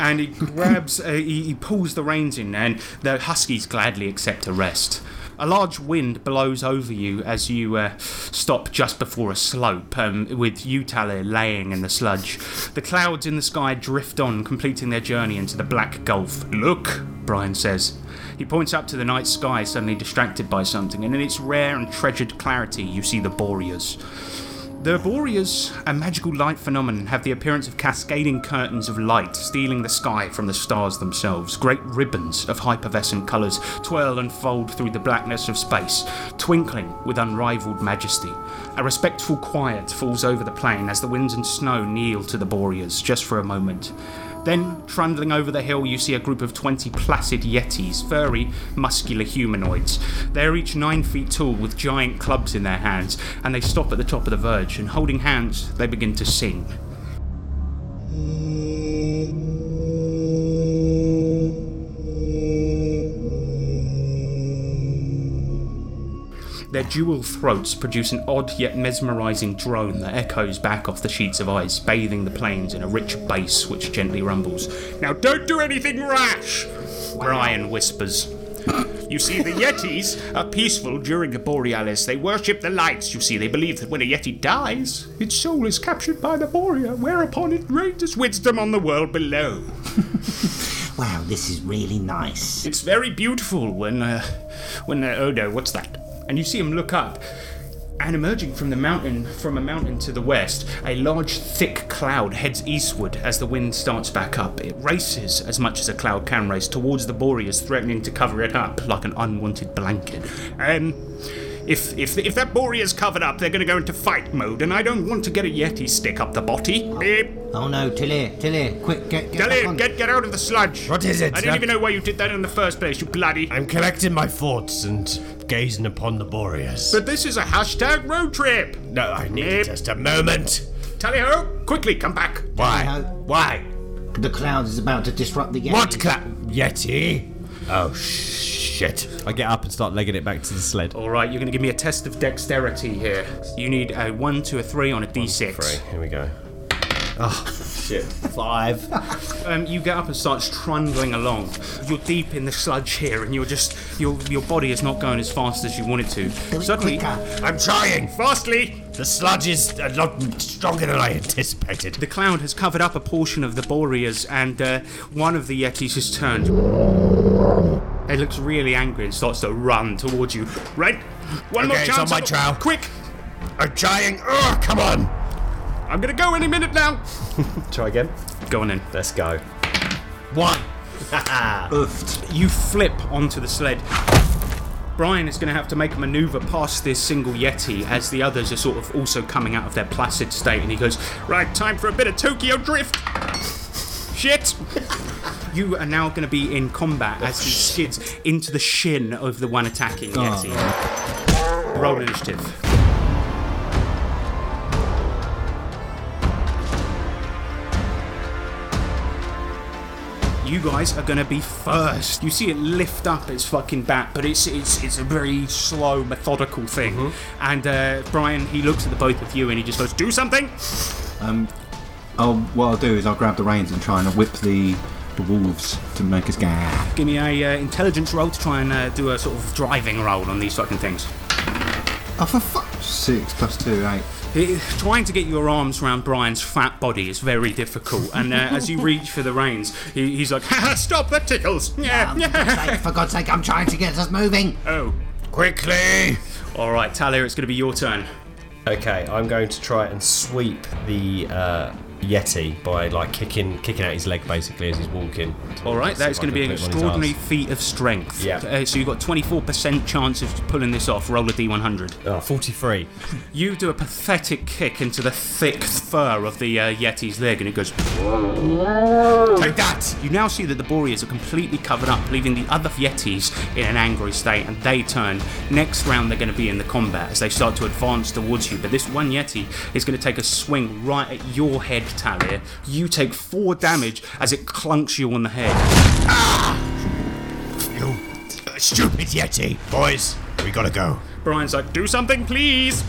and he grabs, uh, he, he pulls the reins in, and the huskies gladly accept a rest. A large wind blows over you as you uh, stop just before a slope, um, with Utala laying in the sludge. The clouds in the sky drift on, completing their journey into the black gulf. Look, Brian says. He points up to the night sky, suddenly distracted by something, and in its rare and treasured clarity, you see the Boreas. The Boreas, a magical light phenomenon, have the appearance of cascading curtains of light stealing the sky from the stars themselves. Great ribbons of hypervescent colours twirl and fold through the blackness of space, twinkling with unrivaled majesty. A respectful quiet falls over the plain as the winds and snow kneel to the Boreas just for a moment. Then, trundling over the hill, you see a group of 20 placid yetis, furry, muscular humanoids. They're each 9 feet tall with giant clubs in their hands, and they stop at the top of the verge, and holding hands, they begin to sing. Their dual throats produce an odd yet mesmerizing drone that echoes back off the sheets of ice, bathing the plains in a rich bass which gently rumbles. Now don't do anything rash! Brian whispers. You see, the Yetis are peaceful during the Borealis. They worship the lights. You see, they believe that when a Yeti dies, its soul is captured by the Borea, whereupon it rains its wisdom on the world below. Wow, this is really nice. It's very beautiful when, uh, when, uh, oh no, what's that? And you see him look up, and emerging from the mountain, from a mountain to the west, a large, thick cloud heads eastward as the wind starts back up. It races as much as a cloud can race towards the Boreas, threatening to cover it up like an unwanted blanket. Um. If, if, if that Borea's covered up, they're going to go into fight mode, and I don't want to get a Yeti stick up the botty. Beep. Oh no, Tilly, Tilly, quick, get, get Tell back it, on. get, get out of the sludge. What is it? I didn't even know why you did that in the first place, you bloody. I'm collecting my thoughts and gazing upon the Boreas. But this is a hashtag road trip. no, I need Yep. just a moment. Tally ho! Quickly, come back. Why? Tally-ho. Why? The cloud is about to disrupt the Yetis. What clap? Yeti? Oh, shit. I get up and start legging it back to the sled. All right, you're going to give me a test of dexterity here. You need a one, two, a three on a d6. Three. Here we go. Oh, shit. Five. Um, you get up and start trundling along. You're deep in the sludge here, and you're just your your body is not going as fast as you want it to. Do it Suddenly, quicker. I'm trying. fastly, The sludge is a lot stronger than I anticipated. the cloud has covered up a portion of the Boreas, and uh, one of the Yetis has turned. It looks really angry and starts to run towards you. Right, one more Okay, it's on my trail. Quick! I'm trying. Oh, come on. I'm gonna go any minute now. Try again. Go on then. Let's go. One. Oofed. You flip onto the sled. Brian is going to have to make a maneuver past this single Yeti as the others are sort of also coming out of their placid state. And he goes, Right, time for a bit of Tokyo Drift. Shit. You are now going to be in combat as he skids into the shin of the one attacking Yeti. Oh. Roll initiative. You guys are gonna be first. You see it lift up its fucking bat, but it's it's it's a very slow, methodical thing. And uh, Brian, he looks at the both of you and he just goes, "Do something." Um, I'll, what I'll do is I'll grab the reins and try and whip the, the wolves to make us gag. Give me a uh, intelligence roll to try and uh, do a sort of driving roll on these fucking things. Oh, for fuck. Six plus two, eight. It- trying to get your arms around Brian's fat body is very difficult, and uh, as you reach for the reins, he, he's like, "Haha, "Stop! That tickles!" Yeah, Um, for, God's sake, for God's sake, I'm trying to get us moving. Oh, Quickly. all right, Talia, it's going to be your turn. Okay, I'm going to try and sweep the uh, Yeti by like kicking kicking out his leg basically as he's walking. All right, that's going to be an put him on his extraordinary feat of strength. Yeah. Uh, so you've got 24% chance of pulling this off. Roll a d100. Oh, 43. You do a pathetic kick into the thick fur of the uh, Yeti's leg, and it goes. Take that! You now see that the Boreas are completely covered up, leaving the other Yetis in an angry state, and they turn. Next round, they're going to be in the combat as they start to advance towards you. But this one Yeti is going to take a swing right at your head, Talia. You take four damage as it clunks you on the head. Ah! You uh, stupid Yeti. Boys, we gotta go. Brian's like, "Do something, please!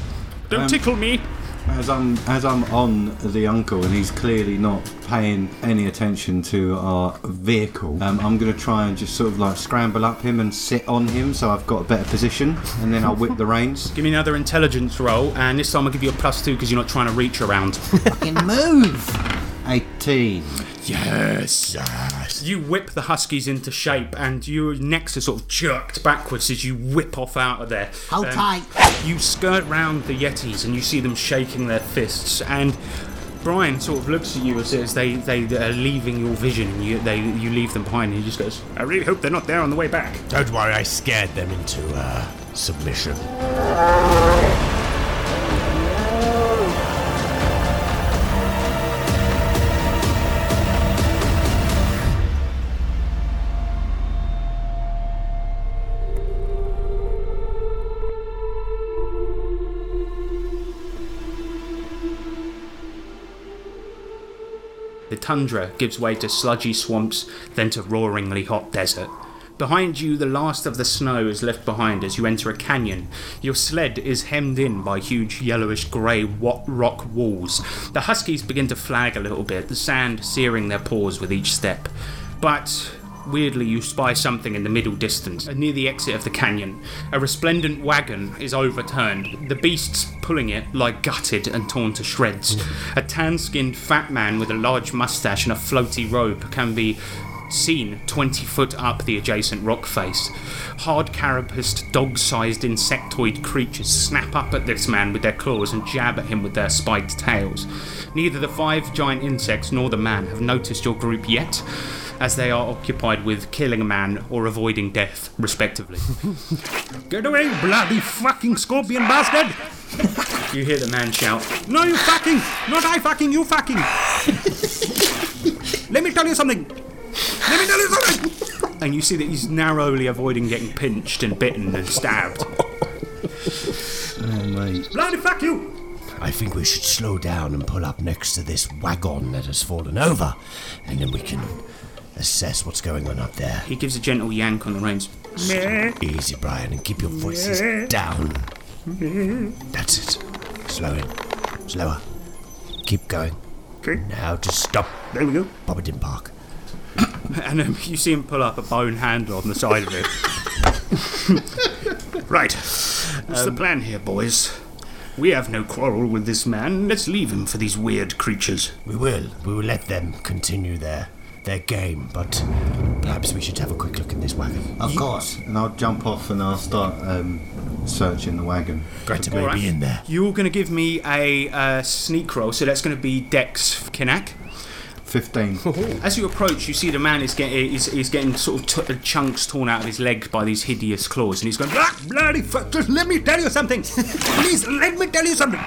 Don't tickle me!" As I'm as I'm on the uncle and he's clearly not paying any attention to our vehicle, um, I'm going to try and just sort of like scramble up him and sit on him so I've got a better position, and then I'll whip the reins. Give me another intelligence roll, and this time I'll give you a plus two because you're not trying to reach around. Fucking move. 18. yes! Yes. You whip the huskies into shape, and your necks are sort of jerked backwards as you whip off out of there. Hold Um, tight. You skirt round the Yetis, and you see them shaking their fists. And Brian sort of looks at you as, as they, they are leaving your vision, and you, they, you leave them behind, and he just goes, I really hope they're not there on the way back. Don't worry, I scared them into uh, submission. Tundra gives way to sludgy swamps, then to roaringly hot desert. Behind you, the last of the snow is left behind as you enter a canyon. Your sled is hemmed in by huge yellowish grey rock walls. The huskies begin to flag a little bit, the sand searing their paws with each step. But weirdly, you spy something in the middle distance, uh, near the exit of the canyon. A resplendent wagon is overturned, the beasts pulling it lie gutted and torn to shreds. A tan skinned fat man with a large mustache and a floaty robe can be seen 20 foot up the adjacent rock face. Hard carapaced, dog sized insectoid creatures snap up at this man with their claws and jab at him with their spiked tails. Neither the five giant insects nor the man have noticed your group yet, as they are occupied with killing a man or avoiding death, respectively. Get away, bloody fucking scorpion bastard! You hear the man shout, No, you fucking! Not I fucking, you fucking! Let me tell you something! Let me tell you something! And you see that he's narrowly avoiding getting pinched and bitten and stabbed. Oh, mate. Bloody fuck you! I think we should slow down and pull up next to this wagon that has fallen over, and then we can assess what's going on up there. He gives a gentle yank on the reins. Easy, Brian, and keep your voices down. That's it. Slow in. Slower. Keep going. Okay. Now just stop. There we go. Papa didn't park. And um, you see him pull up a bone handle on the side of it. right. What's the plan here, boys? We have no quarrel with this man. Let's leave him for these weird creatures. We will. We will let them continue their their game, but perhaps we should have a quick look in this wagon. Of course. And I'll jump off and I'll start um, searching the wagon. Great to All right. be in there. You're going to give me a uh, sneak roll, so that's going to be Dex Kinak. 15. As you approach, you see the man is getting is, is getting sort of t- chunks torn out of his leg by these hideous claws, and he's going, "Ah, bloody fuck! Just let me tell you something, please. Let me tell you something."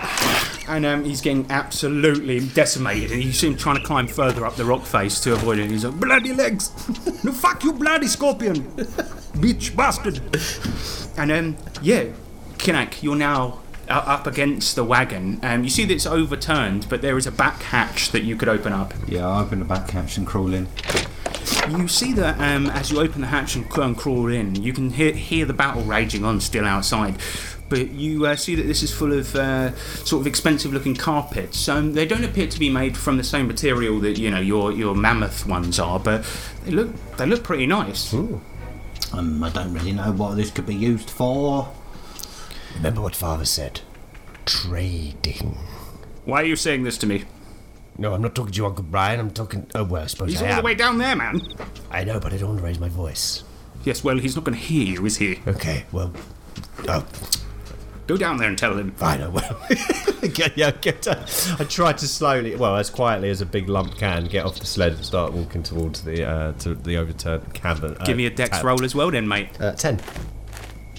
And um, he's getting absolutely decimated, and you see him trying to climb further up the rock face to avoid it. He's like, "Bloody legs! no, fuck you, bloody scorpion, bitch, bastard!" And um, yeah, Kinak, you're now up against the wagon. Um, you see that it's overturned, but there is a back hatch that you could open up. Yeah, I open the back hatch and crawl in. You see that um, as you open the hatch and, and crawl in, you can hear, hear the battle raging on still outside. But you uh, see that this is full of uh, sort of expensive-looking carpets. Um, they don't appear to be made from the same material that you know your your mammoth ones are, but they look they look pretty nice. Um, I don't really know what this could be used for. Remember what father said. Trading. Why are you saying this to me? No, I'm not talking to you, Uncle Brian. I'm talking. Oh well, I suppose He's I all am. the way down there, man. I know, but I don't want to raise my voice. Yes, well, he's not going to hear you, is he? Okay, well. Oh, Go down there and tell him. fine, I will. get, yeah, get, uh, I tried to slowly, well, as quietly as a big lump can, get off the sled and start walking towards the uh, to the overturned cabin. Uh, Give me a dex roll as well, then, mate. Uh, ten.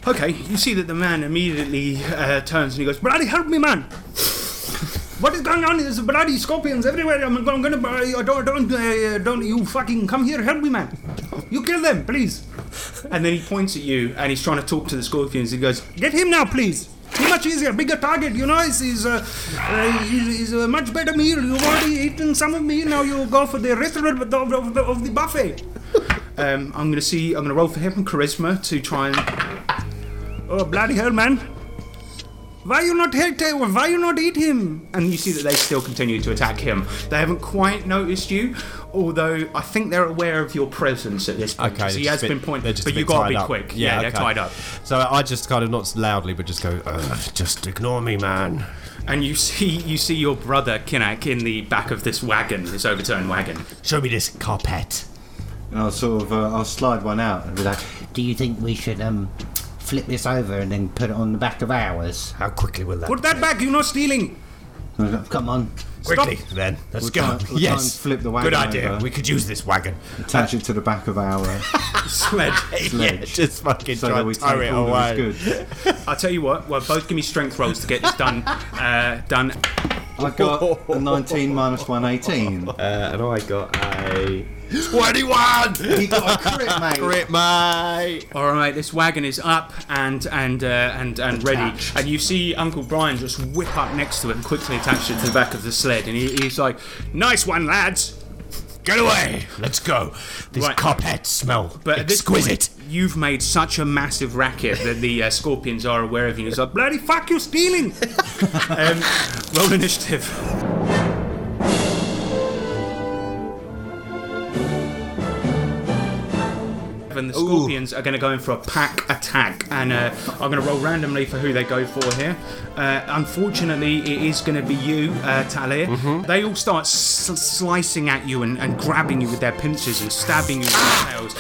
Okay, you see that the man immediately uh, turns and he goes, Bloody help me, man! What is going on? There's bloody scorpions everywhere. I'm, I'm gonna. Uh, don't, don't, uh, don't you fucking come here, help me, man! You kill them, please! And then he points at you and he's trying to talk to the scorpions. He goes, Get him now, please! Too much easier, bigger target, you know. He's, he's, uh, uh, he's, he's a much better meal. You've already eaten some of me. Now you go for the rest of the, of the, of the buffet. Um, I'm gonna see. I'm gonna roll for him charisma to try and Oh bloody hell, man! Why you not hit him? Why you not eat him? And you see that they still continue to attack him. They haven't quite noticed you, although I think they're aware of your presence at this point. Okay, 'cause they're he has bit- been pointed, they're just a but you bit gotta be up. quick. Yeah, they're okay. tied up. So I just kind of not loudly, but just go, "Ugh, just ignore me, man. And you see, you see your brother Kinak in the back of this wagon, this overturned wagon. Show me this carpet. And I'll sort of, uh, I'll slide one out and be like, Do you think we should um flip this over and then put it on the back of ours? How quickly will that? Put that back. You're not stealing. Come on. quickly then. Let's we'll go. try, we'll try and yes. flip the wagon Good idea. over, We could use this wagon. attach it to the back of our Sled. yeah, sledge. just fucking so try that we and tow it all away. of goods. I'll tell you what. Well, both give me strength rolls to get this done. Uh, done. I got a 19 minus 118. Uh, and I got a 21. He got a crit, mate. Crit, mate. All right, this wagon is up and and uh, and and ready, and you see Uncle Brian just whip up next to it and quickly attach it to the back of the sled, and he, he's like, "Nice one, lads! Get away! Let's go. These Right. carpets smell But at this exquisite. point, you've made such a massive racket that the uh, scorpions are aware of you. He's like, bloody fuck, you're stealing! um, roll initiative. And the scorpions are going to go in for a pack attack, and uh, I'm going to roll randomly for who they go for here. Uh, unfortunately, it is going to be you, uh, Talia. They all start s- slicing at you and, and grabbing you with their pincers and stabbing you with their tails.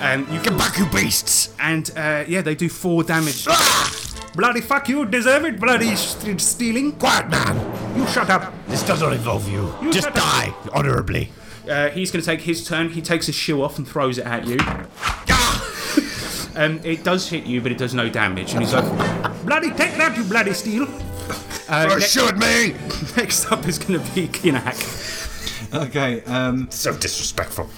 Um, you Get back, you beasts! and uh, yeah, they do four damage. Bloody fuck you, deserve it, bloody st- stealing. Quiet, man! You shut up. This does not involve you. You Just up. die honorably. Uh, he's going to take his turn. He takes his shoe off and throws it at you. Um, it does hit you, but it does no damage. And he's like, bloody take that, you bloody steel. Uh, Throw a ne- shoe at me! next up is going to be Kinak. Okay, um, So disrespectful.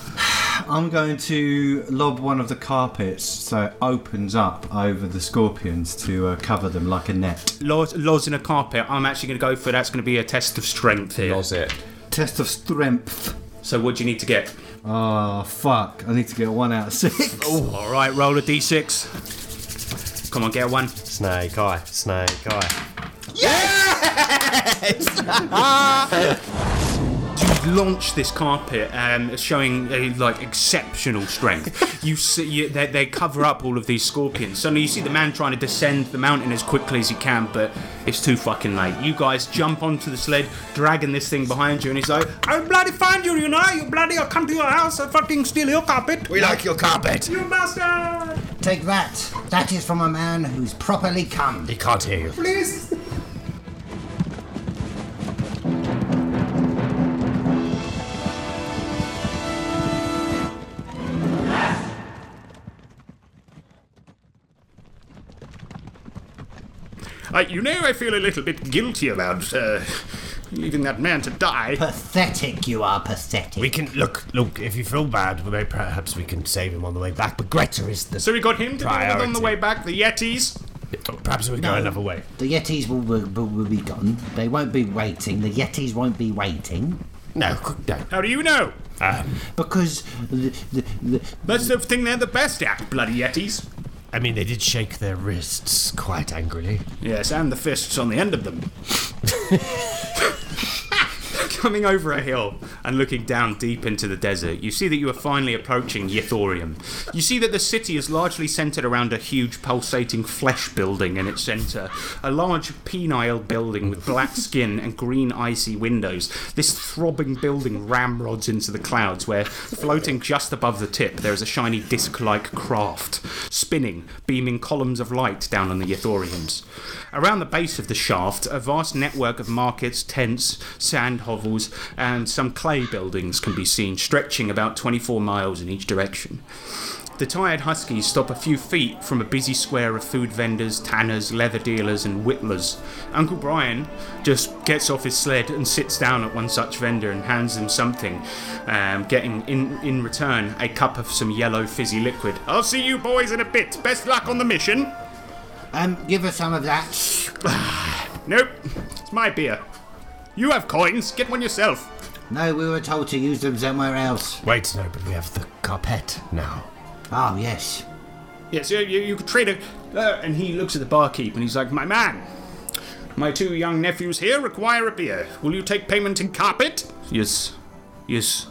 I'm going to lob one of the carpets so it opens up over the scorpions to uh, cover them like a net. Laws, laws in a carpet. I'm actually going to go for that's going to be a test of strength here. it. Test of strength. So what do you need to get? Oh, fuck. I need to get one out of six. All right, roll a d6. Come on, get one. Snake eye, snake eye. you launch this carpet, um, showing uh, like exceptional strength. you see, you, they, they cover up all of these scorpions. Suddenly, you see the man trying to descend the mountain as quickly as he can, but it's too fucking late. You guys jump onto the sled, dragging this thing behind you, and he's like, "I'll bloody find you, you know, you bloody! I'll come to your house and fucking steal your carpet, We like your carpet. you bastard! Take that. That is from a man who's properly come. He can't hear you. Please." Uh, you know, I feel a little bit guilty about uh, leaving that man to die. Pathetic, you are pathetic. We can look, look. If you feel bad, well, maybe perhaps we can save him on the way back. But Greta is the. So we got him to deal with on the way back, the Yetis. perhaps we go another way. the Yetis will, will, will, will be gone. They won't be waiting. The Yetis won't be waiting. No, no. How do you know? Um, Because the, the, the, That's the thing they're the best at, bloody Yetis. I mean, they did shake their wrists quite angrily. Yes, and the fists on the end of them. Coming over a hill and looking down deep into the desert, you see that you are finally approaching Yithorium. You see that the city is largely centered around a huge pulsating flesh building in its center. A large penile building with black skin and green icy windows. This throbbing building ramrods into the clouds where, floating just above the tip, there is a shiny disc-like craft, spinning, beaming columns of light down on the Yithorians. Around the base of the shaft, a vast network of markets, tents, sand hovels, and some clay buildings can be seen, stretching about 24 miles in each direction. The tired huskies stop a few feet from a busy square of food vendors, tanners, leather dealers, and whittlers. Uncle Brian just gets off his sled and sits down at one such vendor and hands them something, um, getting in, in return a cup of some yellow fizzy liquid. I'll see you boys in a bit. Best luck on the mission. um, give us some of that. Nope, it's my beer. You have coins, get one yourself. No, we were told to use them somewhere else. Wait, no, but we have the carpet now. Oh, yes. Yes, you, you, you could trade a. Uh, and he looks at the barkeep and he's like, My man, my two young nephews here require a beer. Will you take payment in carpet? Yes, yes.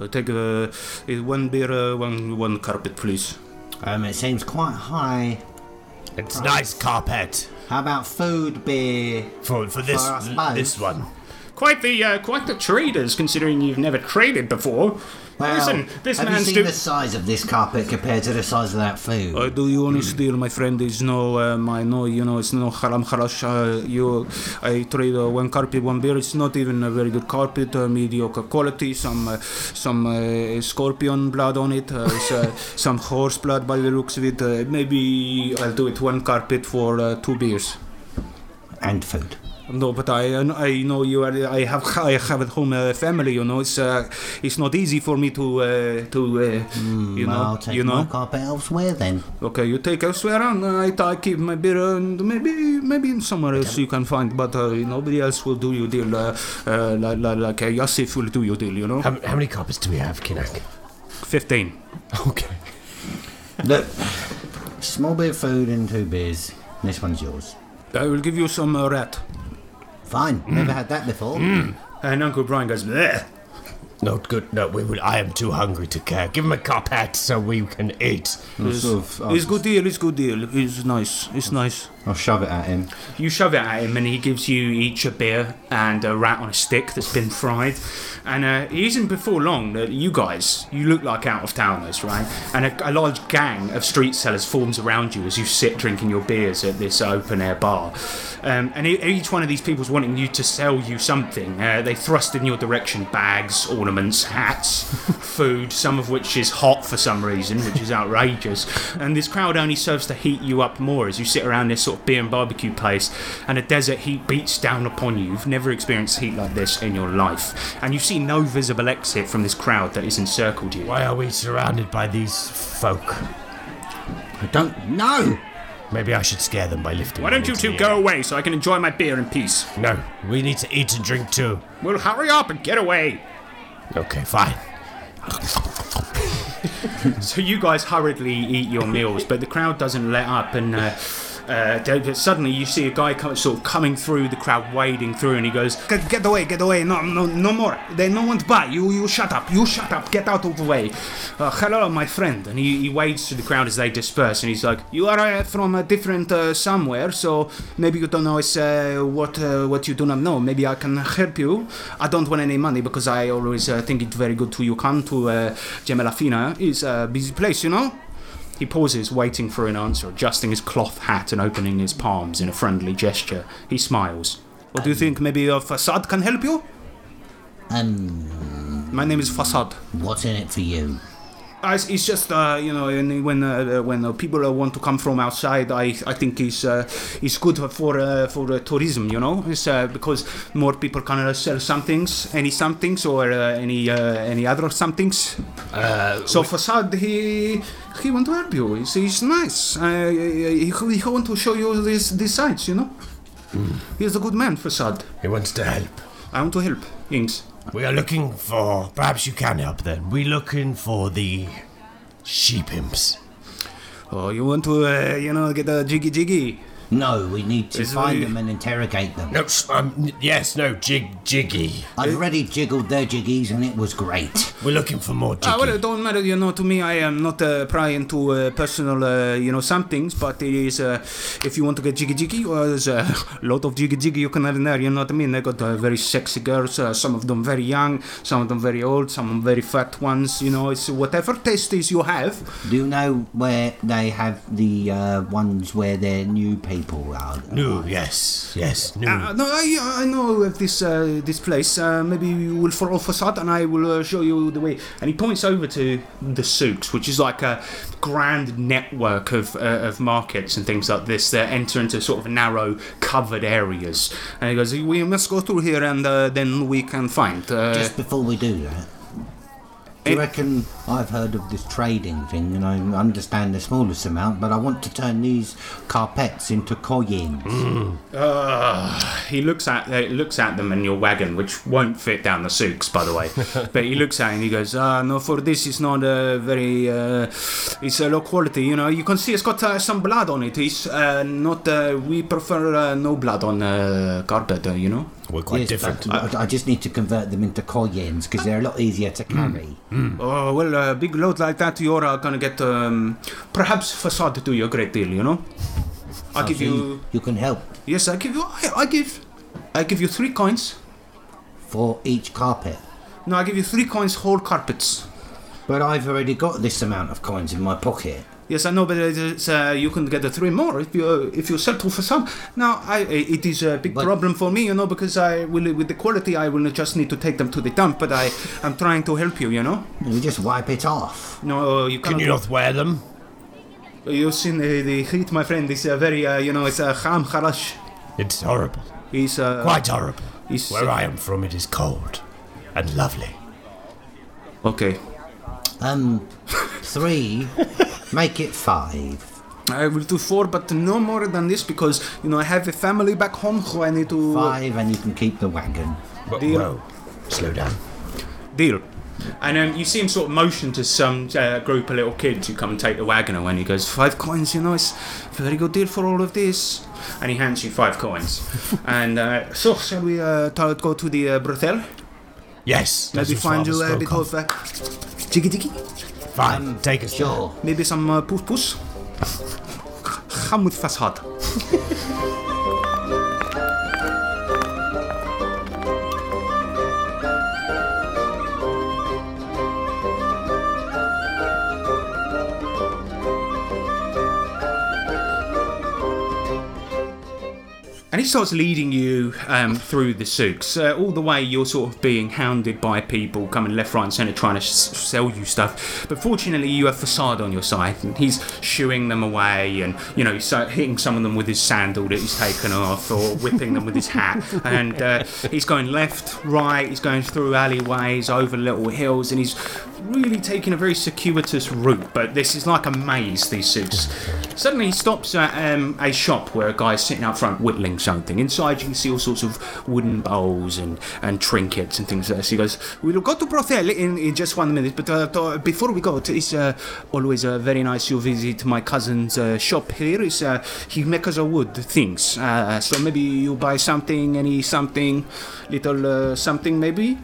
Uh, take uh, uh, one beer, uh, one, one carpet, please. Um, it seems quite high. It's nice carpet How about food, beer? for for this For us both. this one. Quite the uh, quite the traders, considering you've never traded before. Well, Listen, this have you seen do- the size of this carpet compared to the size of that food? Uh, do you only steal, my friend? There's no, um, I know, you know, it's no haram harash. Uh, you, I trade uh, one carpet, one beer. It's not even a very good carpet, uh, mediocre quality. Some, uh, some uh, scorpion blood on it. Uh, it's, uh, some horse blood by the looks of it. Uh, maybe I'll do it one carpet for uh, two beers. and food. No, but I, I know you are. I have, I have at home a family. You know, it's, uh, it's not easy for me to, uh, to, uh, you know, I'll take you my know. carpet elsewhere then. Okay, you take elsewhere, and I, I keep my beer, and maybe, maybe somewhere else you can find. But uh, nobody else will do your deal. Uh, uh, like, like, like uh, Yassif will do your deal. You know. How, how many carpets do we have, Kinak? Fifteen. Okay. Look, small bit of food and two beers. This one's yours. I will give you some uh, rat. Fine. Never had that before. Mm. And Uncle Brian goes, Bleh. Not good. No, we will. I am too hungry to care. Give him a carpet so we can eat. It's, sort of, I'll, it's good deal. It's good deal. It's nice. It's nice. I'll shove it at him. You shove it at him, and he gives you each a beer and a rat on a stick that's been fried. And uh, it isn't before long that you guys, you look like out of towners, right? And a, a large gang of street sellers forms around you as you sit drinking your beers at this open air bar. Um, and each one of these people's wanting you to sell you something. Uh, they thrust in your direction bags, ornaments, hats, food, some of which is hot for some reason, which is outrageous. And this crowd only serves to heat you up more as you sit around this sort of beer and barbecue place, and a desert heat beats down upon you. You've never experienced heat like this in your life, and you see no visible exit from this crowd that has encircled you. Why are we surrounded by these folk? I don't know. Maybe I should scare them by lifting. Why don't you two go air. away so I can enjoy my beer in peace? No, we need to eat and drink too. Well, hurry up and get away. Okay, fine. So you guys hurriedly eat your meals, but the crowd doesn't let up, and uh, uh, they- suddenly you see a guy come, sort of coming through the crowd, wading through, and he goes, "Get, away, get away! No, no, no more! There, no one's buy You, you shut up! You shut up! Get out of the way! Uh, hello, my friend!" And he, he wades through the crowd as they disperse, and he's like, "You are uh, from a different uh, somewhere, so maybe you don't know uh, what uh, what you do not know. Maybe I can help you. I don't want any money because I always think it's very good to you come to uh, Gemelafina. It's a busy place, you know." He pauses, waiting for an answer, adjusting his cloth hat and opening his palms in a friendly gesture. He smiles. What do you think? Maybe uh, Fasad can help you? Um, My name is Fasad. what's in it for you? Uh, it's, it's just uh, you know when uh, when uh, people uh, want to come from outside, I I think it's uh, it's good for uh, for uh, tourism. You know, it's uh, because more people can uh, sell somethings, any somethings or uh, any uh, any other somethings. Uh, So Fasad, he he want to help you. He's, he's nice. Uh, he, he want to show you this these sights. You know, he's a good man, Fasad. he wants to help. I want to help. Ings. We are looking for. Perhaps you can help then. We're looking for the sheep imps. Oh, you want to uh, you know get a jiggy jiggy? No, we need to It's find really- them and interrogate them. No, um, yes, no, jig, jiggy. I've already jiggled their jiggies and it was great. We're looking for more jiggy. Ah, well, it don't matter, you know. To me, I am not uh, prying to uh, personal, uh, you know, some things. But it is, uh, if you want to get jiggy jiggy, well, there's a lot of jiggy jiggy you can have in there. You know what I mean? They got uh, very sexy girls. Uh, some of them very young, some of them very old, some of them very fat ones. You know, it's whatever tastes you have. Do you know where they have the uh, ones where they're new people are? No, yes, yes, no. Uh, no, I, I know of this uh, this place. Uh, maybe you will follow Facade and I will uh, show you the way. And he points over to the souks, which is like a grand network of, uh, of markets and things like this that enter into sort of narrow, covered areas. And he goes, We must go through here and uh, then we can find. Uh, Just before we do that, do you reckon I've heard of this trading thing and I understand the smallest amount, but I want to turn these carpets into coins. Uh, he looks at uh, looks at them in your wagon, which won't fit down the souks, by the way. but he looks at it and he goes, uh, "No, for this it's not uh, very. Uh, it's a low quality. You know, you can see it's got uh, some blood on it. It's uh, not. Uh, we prefer uh, no blood on uh, carpet. Uh, you know." We're quite Yes, different. I, I just need to convert them into coins because they're a lot easier to carry. Oh well, a big load like that, you're uh, gonna get um, perhaps facade to do you a great deal. You know. I'll give you. You can help Yes, I give you. I, I give. I give you three coins. for each carpet. No, I give you three coins whole carpets. But I've already got this amount of coins in my pocket. Yes, I know, but it's, uh, you can get the three more if you if you sell to facade. Now, I it is a big But- problem for me, you know, because I will with the quality I will just need to take them to the dump. But I I'm trying to help you, you know. You just wipe it off. No, you Can cannot. you not wear them? You've seen the, the heat, my friend. It's uh, very uh, you know it's a uh, ham harash. It's horrible. He's uh, Quite horrible. He's Where I am from, it is cold and lovely. okay. Um, three. Make it five. I will do four, but no more than this because you know I have a family back home who I need to Five, and you can keep the wagon. But, Deal. whoa, slow down. deal. And um, you see him sort of motion to some uh, group of little kids who come and take the wagon away, and he goes, Five coins, you know, it's a very good deal for all of this. And he hands you five coins. and uh, so, shall we uh, t- go to the uh, brothel? Yes. Maybe as find you a bit of. of uh, jiggy jiggy? Fine, take us there. Sure. Maybe some uh, puss puss? Ham with facade. And he starts leading you um, through the souks. Uh, all the way, you're sort of being hounded by people coming left, right, and centre trying to sell you stuff. But fortunately, you have Facade on your side, and he's shooing them away, and you know, so hitting some of them with his sandal that he's taken off, or whipping them with his hat. And uh, he's going left, right. He's going through alleyways, over little hills, and he's really taking a very circuitous route. But this is like a maze. These souks. Suddenly, he stops at um, a shop where a guy's sitting out front whittling something. Inside, you can see all sorts of wooden bowls and, and trinkets and things like this. He goes, We'll go to Brothel in, in just one minute, but uh, to- before we go, it is uh, always uh, very nice you visit my cousin's uh, shop here. Is, uh, he makes a wood things. Uh, so maybe you buy something, any something, little uh, something maybe?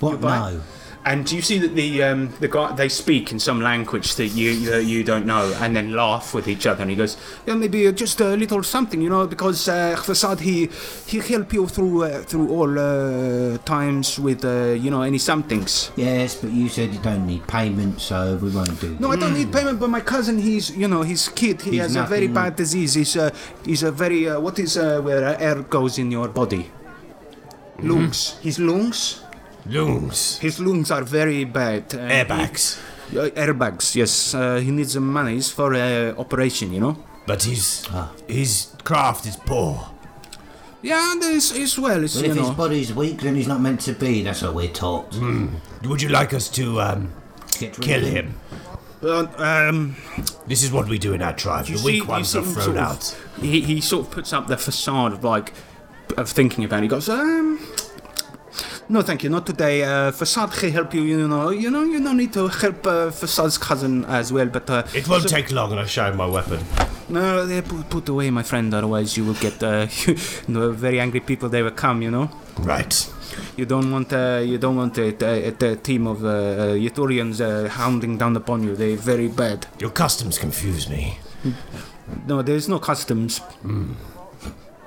What? No. And do you see that the um, the guy they speak in some language that you that you don't know, and then laugh with each other. And he goes, "Yeah, maybe uh, just a little something, you know, because uh, Facade he he help you through uh, through all uh, times with uh, you know any somethings." Yes, but you said you don't need payment, so we won't do that. No, I don't need payment, but my cousin, he's you know his kid, he He's has a very bad disease. He's uh, he's a very uh, what is uh, where air goes in your body. Lungs. His lungs. Lungs. His lungs are very bad. Uh, Airbags. Uh, airbags, yes. Uh, he needs some monies for uh, operation, you know. But his his craft is poor. Yeah, and it's, it's well, it's Well, you if his body's weak, then he's not meant to be. That's what we're taught. Would you like us to um, Get kill of him? Uh, um, This is what we do in our tribe. The weak you ones are thrown sort of- out. He, he sort of puts up the facade of like of thinking about. it. He goes, um, no, thank you, not today. Uh, facade can help you. You know, you know, you don't need to help uh, facade's cousin as well. But uh, It won't so- take long, and I show him my weapon. No, they put, put away, my friend. Otherwise, you will get uh, you know, very angry people. They will come. You know. Right. You don't want uh, you don't want a, a, a team of uh, uh, uh, hounding down upon you. They're very bad. Your customs confuse me. No, there's no customs.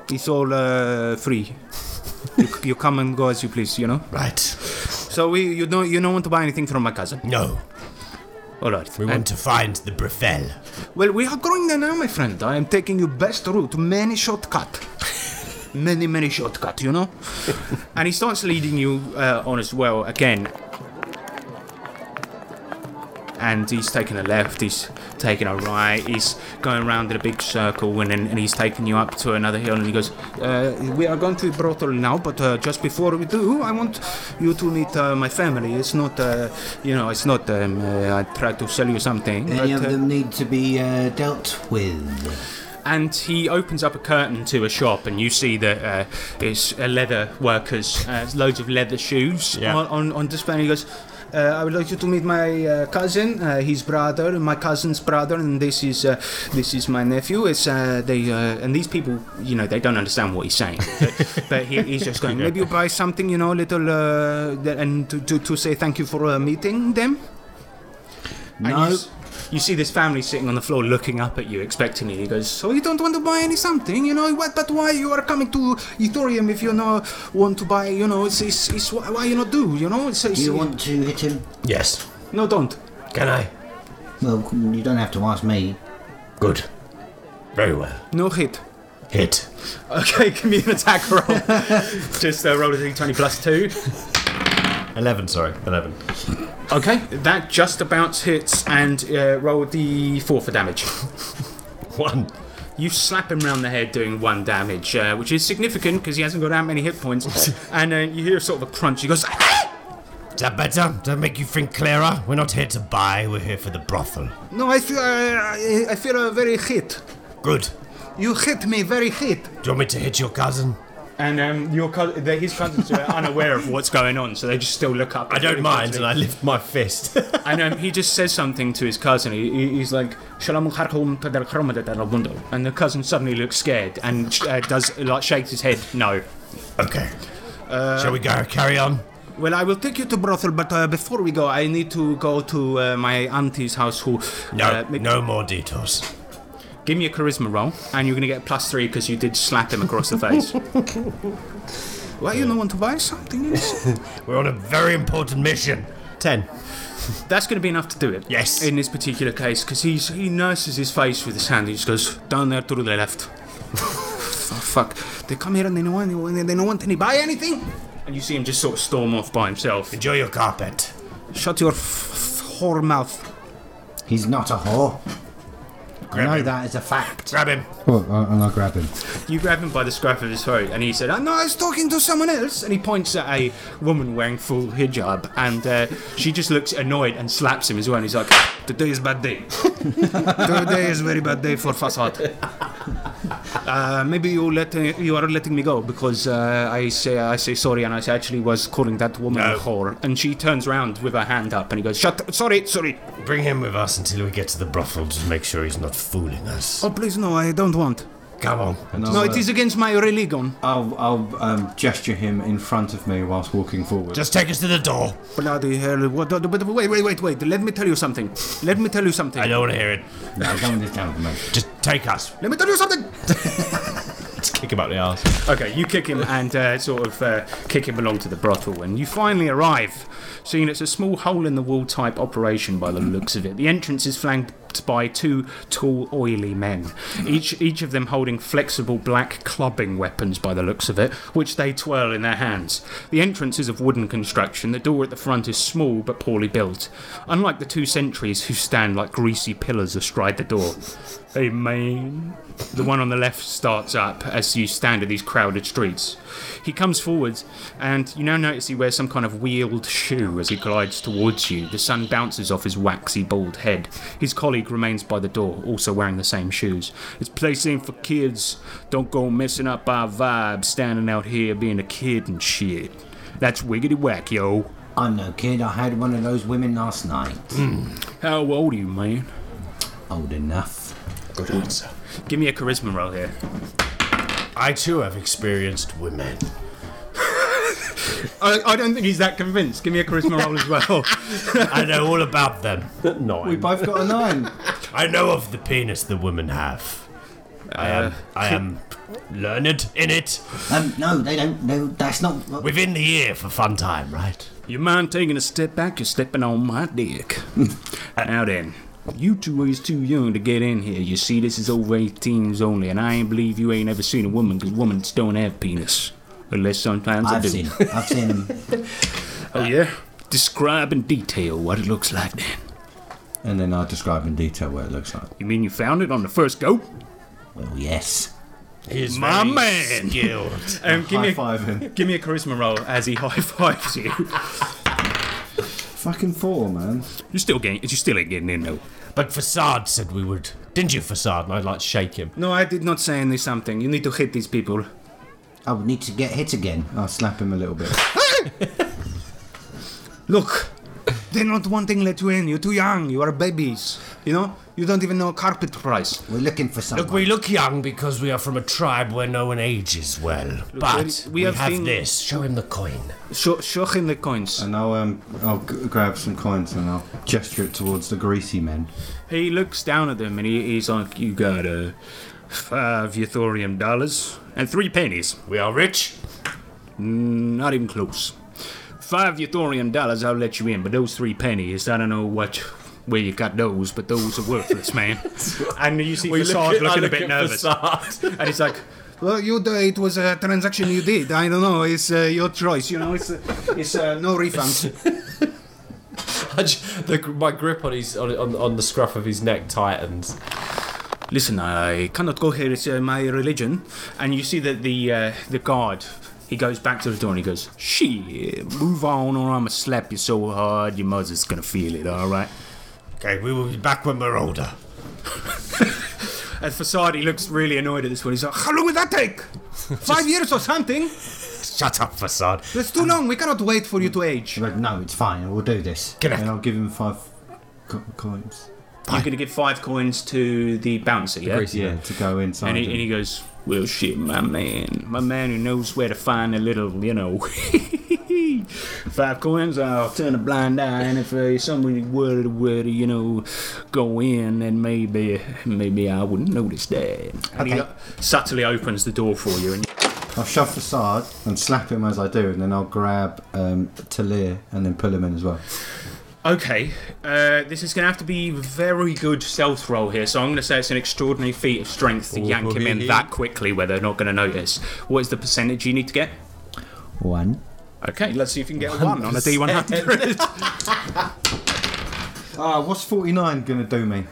It's all uh, free. You, you come and go as you please. You know. Right. So we you don't you don't want to buy anything from my cousin. No, All right. we And- want to find the Brefel. well, we are going there now, my friend. I am taking you best route, many shortcut. many, many shortcut, you know? and he starts leading you uh, on as well again. And he's taking a left, he's taking a right, he's going around in a big circle, and then and he's taking you up to another hill. And he goes, uh, We are going to Brothel now, but uh, just before we do, I want you to meet uh, my family. It's not, uh, you know, it's not, um, uh, I try to sell you something. Any but, of uh, them need to be uh, dealt with. and he opens up a curtain to a shop, and you see that uh, it's uh, leather workers, uh, loads of leather shoes Yeah. on, on, on display. And he goes, "I would like you to meet my uh, cousin, uh, his brother, my cousin's brother, and this is uh, this is my nephew." It's uh, they uh, and these people, you know, they don't understand what he's saying, but, but he, he's just going, "Maybe you buy something, you know, a little, uh, and to, to, to say thank you for uh, meeting them." No. You, see this family sitting on the floor looking up at you expectantly. He goes, So you don't want to buy any something, you know? What, but why you are coming to Yithorium if you not want to buy, you know? It's, it's, it's why why you not do, you know? It's, Do you want to hit him? Yes. No, don't. Can I? Well, you don't have to ask me. Good. Very well. No hit. Hit. Okay, give me an attack roll. Just uh, roll a d20 plus 2. 11, sorry. 11. Okay, that just about hits and uh, roll d4 for damage. One. You slap him round the head, doing one damage, uh, which is significant because he hasn't got that many hit points. and uh, you hear sort of a crunch. He goes, Is that better? Does that make you think clearer? We're not here to buy, we're here for the brothel. No, I feel, uh, I, I feel uh, very hit. Good. You hit me very hit. Do you want me to hit your cousin? And um, your co- the- his cousins are unaware of what's going on, so they just still look up. I don't mind, and I lift my fist. And um, he just says something to his cousin. He, he- he's like, "Shalom harhum tadal khromada tadal bundo." and the cousin suddenly looks scared and uh, does like shakes his head. No. okay. Shall we go? Carry on. Well, I will take you to brothel, but uh, before we go, I need to go to uh, my auntie's house. Who? No, uh, no more detours. Give me a charisma roll, and you're going to get plus three because you did slap him across the face. Why you don't want to buy something? We're on a very important mission. Ten. That's going to be enough to do it. Yes. In this particular case, because he's he nurses his face with his hand. He just goes down there to the left. oh, fuck! They come here and they don't want they don't want any buy anything. And you see him just sort of storm off by himself. Enjoy your carpet. Shut your f- f- whore mouth. He's not a whore. I know him. that is a fact. Grab him. Well, I- and I grab him. You grab him by the scruff of his throat, and he said, "Oh no, I was talking to someone else." And he points at a woman wearing full hijab, and uh, she just looks annoyed and slaps him as well. And he's like, "Today is a bad day. Today is a very bad day for Facade. Uh, maybe you let you are letting me go because uh, I say I say sorry, and I actually was calling that woman a whore." And she turns around with her hand up, and he goes, "Shut! Sorry, sorry. Bring him with us until we get to the brothel to make sure he's not fooling us. Oh please, no, I don't want. Come on. And No, I'll, it is against my religion." I'll, I'll um, gesture him in front of me whilst walking forward. Just take us to the door. Bloody hell! What, but wait, wait, wait, wait! Let me tell you something. Let me tell you something. I don't want to hear it. No, go on this down for me. Just take us. Let me tell you something. Let's kick him up the arse. Okay, you kick him and uh, sort of uh, kick him along to the brothel, and you finally arrive. Seeing it's a small hole-in-the-wall type operation by the looks of it. The entrance is flanked by two tall, oily men, each each of them holding flexible black clubbing weapons by the looks of it, which they twirl in their hands. The entrance is of wooden construction. The door at the front is small but poorly built, unlike the two sentries who stand like greasy pillars astride the door. Hey man. The one on the left starts up as you stand in these crowded streets. He comes forward, and you now notice he wears some kind of wheeled shoe as he glides towards you. The sun bounces off his waxy bald head. His colleague remains by the door, also wearing the same shoes. This place ain't for kids. Don't go messing up our vibe standing out here being a kid and shit. That's wiggity whack, yo. I'm no kid. I had one of those women last night. Hmm. How old are you, man? Old enough. Good answer. Give me a charisma roll here. I too have experienced women. I, I don't think he's that convinced. Give me a charisma roll as well. I know all about them. No, we both got a nine. I know of the penis the women have. I am. I am learned in it. Um, no, they don't. No, that's not. Within the ear for fun time, right? You mind taking a step back? You're stepping on my dick. now then, you two is too young to get in here. You see, this is over 18s only, and I ain't believe you ain't ever seen a woman, because women don't have penis. Unless sometimes I I've do. seen. I've seen them. Oh, yeah? Describe in detail what it looks like then. And then I'll describe in detail what it looks like. You mean you found it on the first go? Well, yes. He is My man. skilled. Um, give, me High a, five him. give me a charisma roll as he high fives you. Fucking four, man. You're still getting, you still ain't getting in though. But Facade said we would. Didn't you, Facade? And I'd like to shake him. No, I did not say any something. You need to hit these people. I would need to get hit again. I'll slap him a little bit. Look, they're not wanting to let you in. You're too young. You are babies. You know, you don't even know carpet price. We're looking for someone. Look, we look young because we are from a tribe where no one ages well. But we we, have have, seen- this. Show him the coin. Show, show him the coins. And I'll um, I'll g- grab some coins and I'll gesture it towards the greasy men. He looks down at them and he, he's like, "You got uh, five Yithorium dollars and three pennies. We are rich. Not even close. Five Yithorium dollars, I'll let you in, but those three pennies, I don't know what." Where you got those, but those are worthless, man. and you see Facade looking a bit nervous. And he's like, well, you do, it was a transaction you did. I don't know. It's uh, your choice. You know, it's uh, it's uh, no refunds. I j- the, my grip on his on, on, on the scruff of his neck tightens. Listen, I cannot go here. It's uh, my religion. And you see that the uh, the guard. He goes back to the door and he goes, "Shit, move on, or I'ma slap you so hard your mother's gonna feel it. All right." Okay, we will be back when we're older. and Facade, he looks really annoyed at this one. He's like, "How long will that take? Five years or something? Shut up, facade. That's too um, long. We cannot wait for you to age." But no, it's fine. We'll do this. Get And out. I'll give him five co- coins. You're gonna give five coins to the bouncer, yeah? Yeah, to go inside. And he, and he goes, Well, shit, my man. My man who knows where to find a little, you know. Five coins, I'll turn a blind eye, and if uh, somebody were to, were to, you know, go in, then maybe maybe I wouldn't notice that. And he Okay. uh, subtly opens the door for you, and I'll shove Facade and slap him as I do, and then I'll grab um, Talia and then pull him in as well. Okay, uh, this is going to have to be very good stealth roll here, so I'm going to say it's an extraordinary feat of strength to yank him in that quickly where they're not going to notice. What is the percentage you need to get? One. Okay, let's see if you can get a 1 on a D100. Ah, what's 49 going to do me?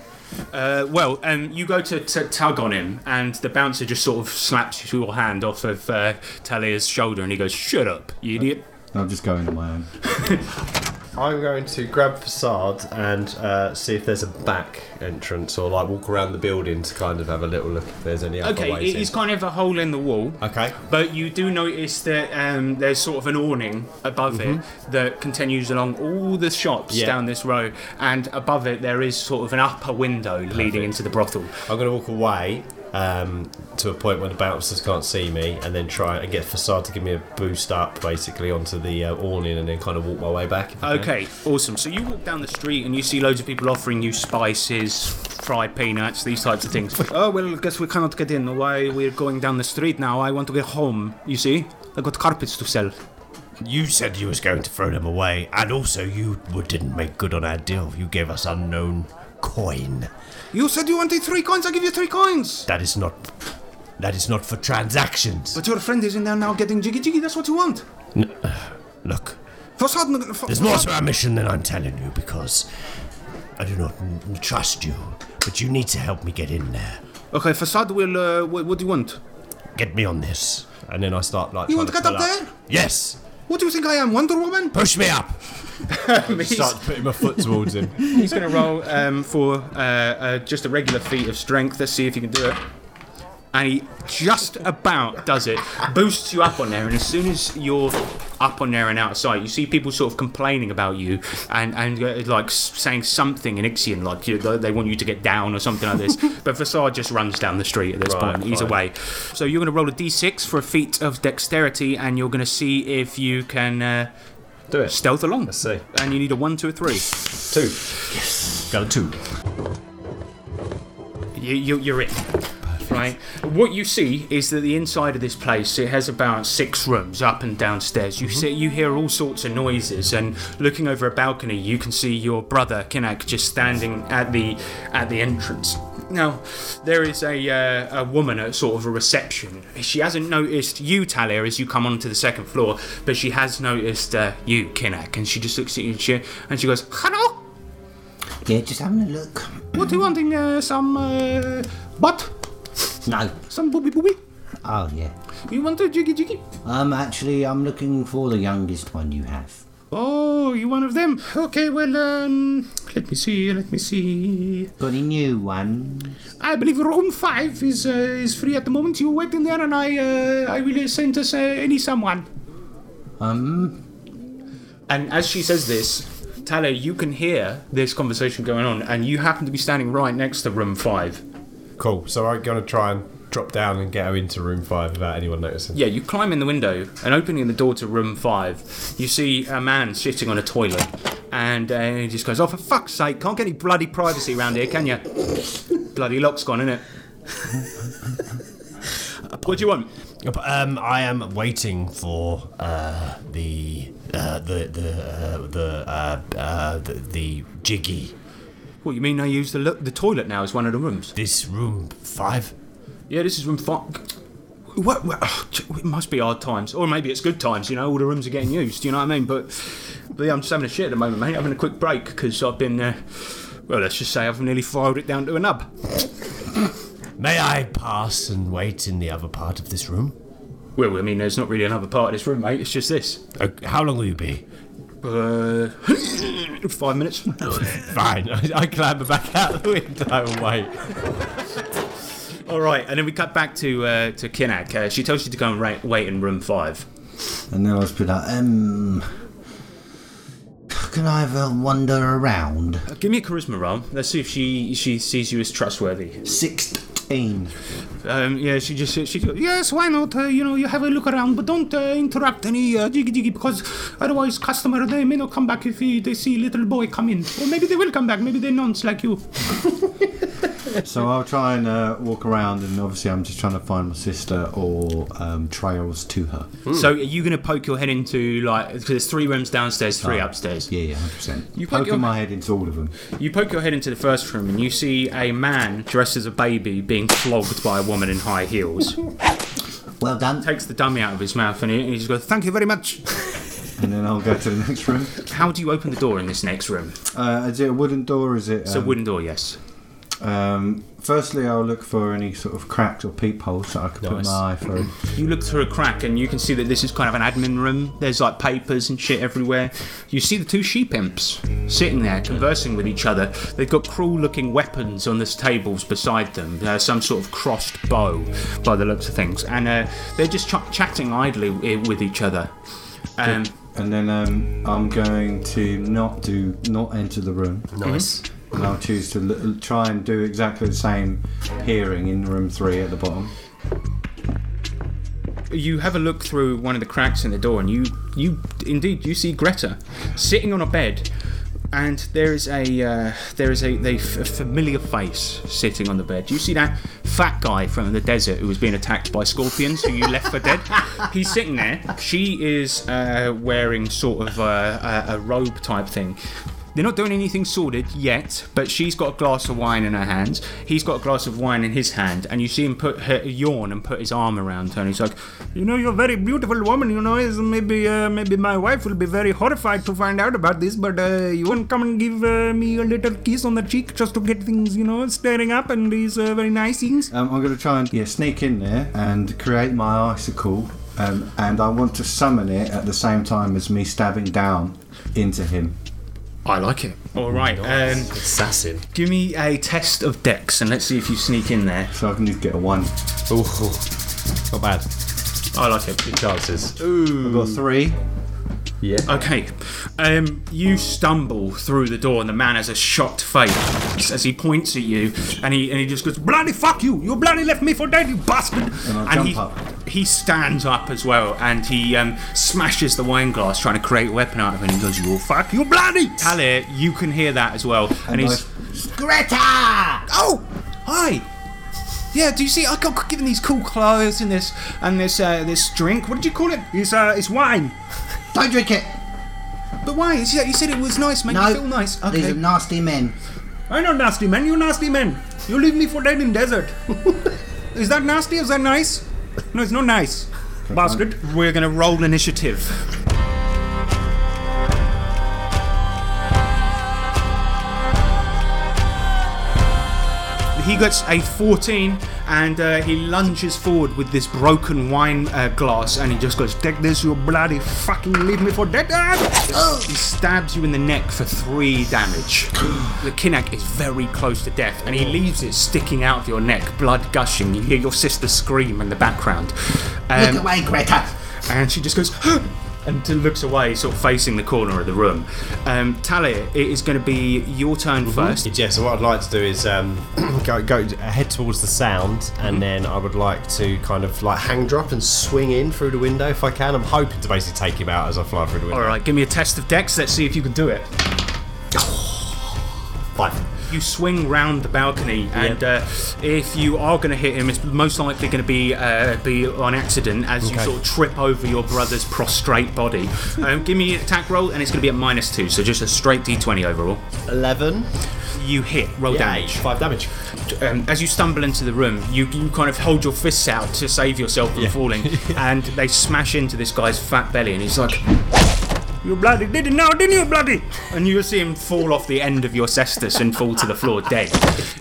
uh, well, um, you go to, to tug on him, and the bouncer just sort of slaps your hand off of uh, Talia's shoulder, and he goes, Shut up, you idiot. I'll just go in on my own. I'm going to grab facade and uh, see if there's a back entrance or like walk around the building to kind of have a little look if there's any other Okay, ways it is in. kind of a hole in the wall. Okay. But you do notice that um, there's sort of an awning above it that continues along all the shops Yeah. down this row, and above it there is sort of an upper window leading into the brothel. I'm going to walk away um, to a point where the bouncers can't see me, and then try and get facade to give me a boost up, basically onto the uh, awning, and then kind of walk my way back. if I can. Okay, awesome. So you walk down the street and you see loads of people offering you spices, fried peanuts, these types of things. oh, well, I guess we cannot get in. Why we're going down the street now? I want to get home. You see? I got carpets to sell. You said you was going to throw them away, and also you didn't make good on our deal. You gave us unknown coin. You said you wanted three coins, I give you three coins. That is not. That is not for transactions. But your friend is in there now getting jiggy jiggy, that's what you want. Look, Facade, there's more to our mission than I'm telling you because I do not n- trust you. But you need to help me get in there. Okay, Facade will, uh, what, what do you want? Get me on this. And then I start like. You want to get pull up there? Yes, What do you think I am, Wonder Woman? push me up. he's Start putting my foot towards him. he's going to roll um, for uh, uh, just a regular feat of strength. Let's see if he can do it. And he just about does it. Boosts you up on there, and as soon as you're up on there and outside. you see people sort of complaining about you and and uh, like saying something in Ixian, like you, they want you to get down or something like this. but Facade just runs down the street at this Right, point. He's away. So you're going to roll a d6 for a feat of dexterity, and you're going to see if you can uh, Do it. stealth along. Let's see. And you need a one, two, or three. Two. Yes. Got a two. You, you, you're in. Right. What you see is that the inside of this place it has about six rooms up and downstairs. You see, you hear all sorts of noises, and looking over a balcony, you can see your brother Kinak just standing at the at the entrance. Now, there is a uh, a woman at sort of a reception. She hasn't noticed you, Talia, as you come onto the second floor, but she has noticed uh, you, Kinak, and she just looks at you and she, and she goes, "Hello." Yeah, just having a look. What do you wanting? Uh, some uh, butt? No. Some booby booby? Oh, yeah. You want a jiggy jiggy? Um, actually, I'm looking for the youngest one you have. Oh, you one of them? Okay, well, um, let me see, let me see. Got any new one? I believe room five is uh, is free at the moment. You wait in there, and I uh, I will send us uh, any someone. Um, And as she says this, Talia, you can hear this conversation going on, and you happen to be standing right next to room five. Cool. So I'm going to try and drop down and get her into room five without anyone noticing. Yeah, you climb in the window and opening the door to room five, you see a man sitting on a toilet, and uh, he just goes, "Oh, for fuck's sake, can't get any bloody privacy around here, can you? bloody lock's gone, innit? what do you want? Um, I am waiting for uh, the uh, the the uh, the, uh, uh, the the jiggy. What you mean? I use the the toilet now as one of the rooms? This room five. Yeah, this is room five. What, what, oh, it must be hard times, or maybe it's good times. You know, all the rooms are getting used. You know what I mean? But, but yeah, I'm just having a shit at the moment, mate. Having a quick break because I've been, uh, well, let's just say I've nearly filed it down to a nub. may I pass and wait in the other part of this room? Well, I mean, there's not really another part of this room, mate. It's just this. Uh, how long will you be? Uh, five minutes. Fine. I, I clamber back out the window and wait. All right, and then we cut back to uh, to Kinak. Uh, she tells you to go and ra- wait in room five. And then I was put like, um. Can I have a wander around? Uh, give me a charisma roll. Let's see if she she sees you as trustworthy. 16. Um, yeah, she just she goes, yes, why not? Uh, you know, you have a look around, but don't uh, interrupt any uh, jiggy jiggy because otherwise, customer they may not come back if he, they see little boy come in, or maybe they will come back. Maybe they're nonce like you. So I'll try and uh, walk around, and obviously I'm just trying to find my sister or um, trails to her. So are you going to poke your head into like because there's three rooms downstairs, three upstairs. Yeah, yeah, hundred percent. You poke Poking your- my head into all of them. You poke your head into the first room and you see a man dressed as a baby being flogged by a woman in high heels. Well done. Takes the dummy out of his mouth and he, just goes, "Thank you very much." And then I'll go to the next room. How do you open the door in this next room? Uh, is it a wooden door? Is it? It's a um, wooden door, yes. Um, firstly, I'll look for any sort of cracks or peepholes so I can put my eye through. You look through a crack and you can see that this is kind of an admin room. There's like papers and shit everywhere. You see the two sheep imps sitting there conversing with each other. They've got cruel looking weapons on the tables beside them, uh, some sort of crossed bow by the looks of things. And uh, they're just ch- chatting idly uh, with each other. Um, And then um, I'm going to not do not enter the room, Nice. And I'll choose to l- try and do exactly the same hearing in room three at the bottom. you have a look through one of the cracks in the door and you you indeed you see Greta sitting on a bed and there is a uh, there is a, a f- a familiar face sitting on the bed. You see that fat guy from the desert who was being attacked by scorpions, who you left for dead. He's sitting there. She is uh, wearing sort of uh, a, a robe type thing. They're not doing anything sordid yet, but she's got a glass of wine in her hands. He's got a glass of wine in his hand, and you see him put her yawn and put his arm around her. And he's like, You know, you're a very beautiful woman. You know, maybe uh, maybe my wife will be very horrified to find out about this. But uh, you won't come and give uh, me a little kiss on the cheek just to get things, you know, stirring up and these uh, very nice things. Um, I'm to try and yeah, sneak in there and create my icicle, um, and I want to summon it at the same time as me stabbing down into him. "I like it." All right, um, Assassin. give me a test of Dex, and let's see if you sneak in there. So I can just get a one. Ooh. Not bad. I like it. Good chances. I've got three. Yeah. Okay, um, you stumble through the door, and the man has a shocked face as he points at you, and he and he just goes, "Bloody fuck you! You bloody left me for dead, you bastard!" And I jump he up. he stands up as well, and he um, smashes the wine glass, trying to create a weapon out of it. And he goes, "You will fuck you, bloody!" Talia, you can hear that as well, and, And he's, Greta! "Oh, hi." Yeah, do you see? I got given these cool clothes and this and this uh, this drink. What did you call it? It's uh, it's wine. Don't drink it! But why? You said, you said it was nice, made No, you feel nice. these Okay. are nasty men. I know nasty man. You nasty men. You leave me for dead in desert. is that nasty? Is that nice? No, it's not nice. Bastard. We're gonna roll initiative. He gets a 14 and uh, he lunges forward with this broken wine uh, glass and he just goes, Take this, you bloody fucking leave me for dead. Ah! He stabs you in the neck for three damage. the Kinak is very close to death, and he leaves it sticking out of your neck, blood gushing. You hear your sister scream in the background. Look Um, away, Greta! and she just goes, and looks away, sort of facing the corner of the room. Um, Talia, it is going to be your turn first. Yeah, so what I'd like to do is um, go, go head towards the sound, and then I would like to kind of like hang drop and swing in through the window if I can. I'm hoping to basically take him out as I fly through the window. All right, give me a test of dex. Let's see if you can do it. Five. You swing round the balcony, and uh, if you are going to hit him, it's most likely going to be uh, be on accident as you sort of trip over your brother's prostrate body. um, give me an attack roll, and it's going to be at minus two, so just a straight d20 overall. Eleven. You hit, roll Yay, damage. Five damage. Um, as you stumble into the room, you, you kind of hold your fists out to save yourself from falling, and they smash into this guy's fat belly, and he's like, You bloody did it now, didn't you, bloody? and you see him fall off the end of your cestus and fall to the floor dead.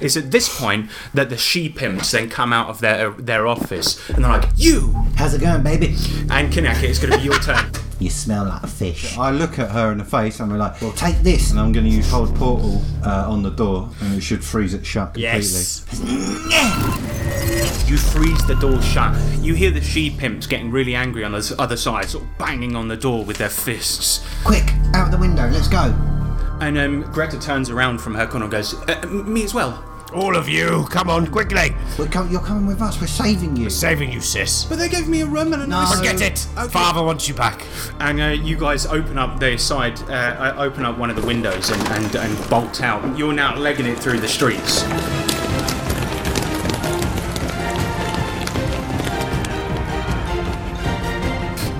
It's at this point that the sheep imps then come out of their their office and they're like, "You!" How's it going, baby? And Kinaki, it's going to be your turn. You smell like a fish. I look at her in the face and I'm like, well, Take this. and I'm going to use hold portal uh, on the door and it should freeze it shut completely. Yes. You freeze the door shut. You hear the she pimps getting really angry on the other side, sort of banging on the door with their fists. Quick, out the window. Let's go. And um, Greta turns around from her corner and goes, uh, "Me as well." All of you, come on, quickly. We're com- you're coming with us. We're saving you. We're saving you, sis. But they gave me a room and a nice. Forget it. Father wants you back. And uh, you guys open up the side, uh, uh, open up one of the windows and, and, and bolt out. You're now legging it through the streets.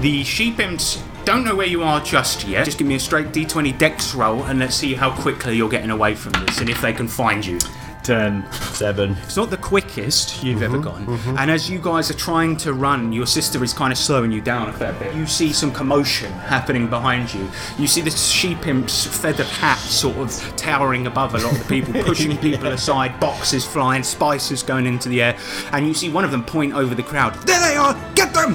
The sheep imps don't know where you are just yet. Just give me a straight d20 dex roll and let's see how quickly you're getting away from this and if they can find you. Ten. Seven. It's not the quickest you've ever mm-hmm, gone. Mm-hmm. And as you guys are trying to run, your sister is kind of slowing you down a fair bit. You see some commotion happening behind you. You see the sheep imp's feathered hat sort of towering above a lot of the people, pushing people aside, boxes flying, spices going into the air. And you see one of them point over the crowd. There they are! Get them!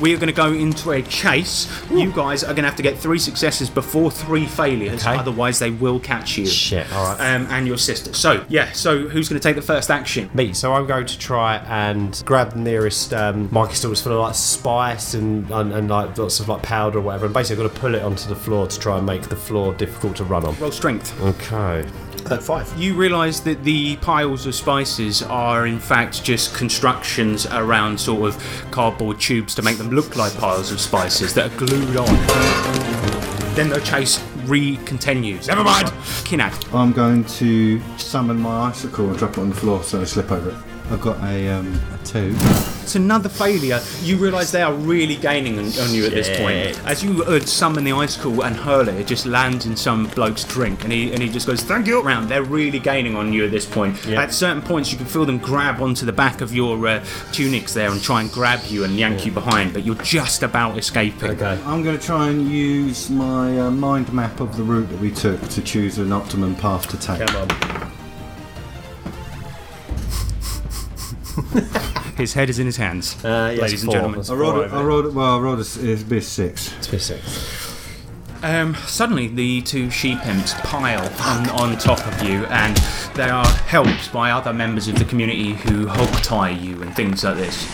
We are going to go into a chase. You guys are going to have to get three successes before three failures, Okay. otherwise they will catch you. Shit, alright. Um, and your sister. So yeah. So who's going to take the first action? Me, so I'm going to try and grab the nearest um, stalks full of like spice and, and, and like lots of like powder or whatever, and basically I've got to pull it onto the floor to try and make the floor difficult to run on. Roll strength. Okay. Uh, five. You realise that the piles of spices are in fact just constructions around sort of cardboard tubes to make them look like piles of spices that are glued on. Then the chase re-continues. Never mind. Kinak. I'm going to summon my icicle and drop it on the floor so I slip over it. I've got a, um, a two. It's another failure. You realise they are really gaining on, on you at this point. As you uh, summon the icicle and hurl it, it just lands in some bloke's drink, and he and he just goes, "Thank you." Round. They're really gaining on you at this point. Yeah. At certain points, you can feel them grab onto the back of your uh, tunics there and try and grab you and yank you behind, but you're just about escaping. Okay. I'm going to try and use my uh, mind map of the route that we took to choose an optimum path to take. Come on. His head is in his hands, Uh, yes, ladies and four. gentlemen. That's I rolled, four I it. rolled, a- well, I rolled a, s- it'd be a six. It's a six. Um, suddenly, the two sheep imps pile on, on top of you, and they are helped by other members of the community who hog tie you and things like this.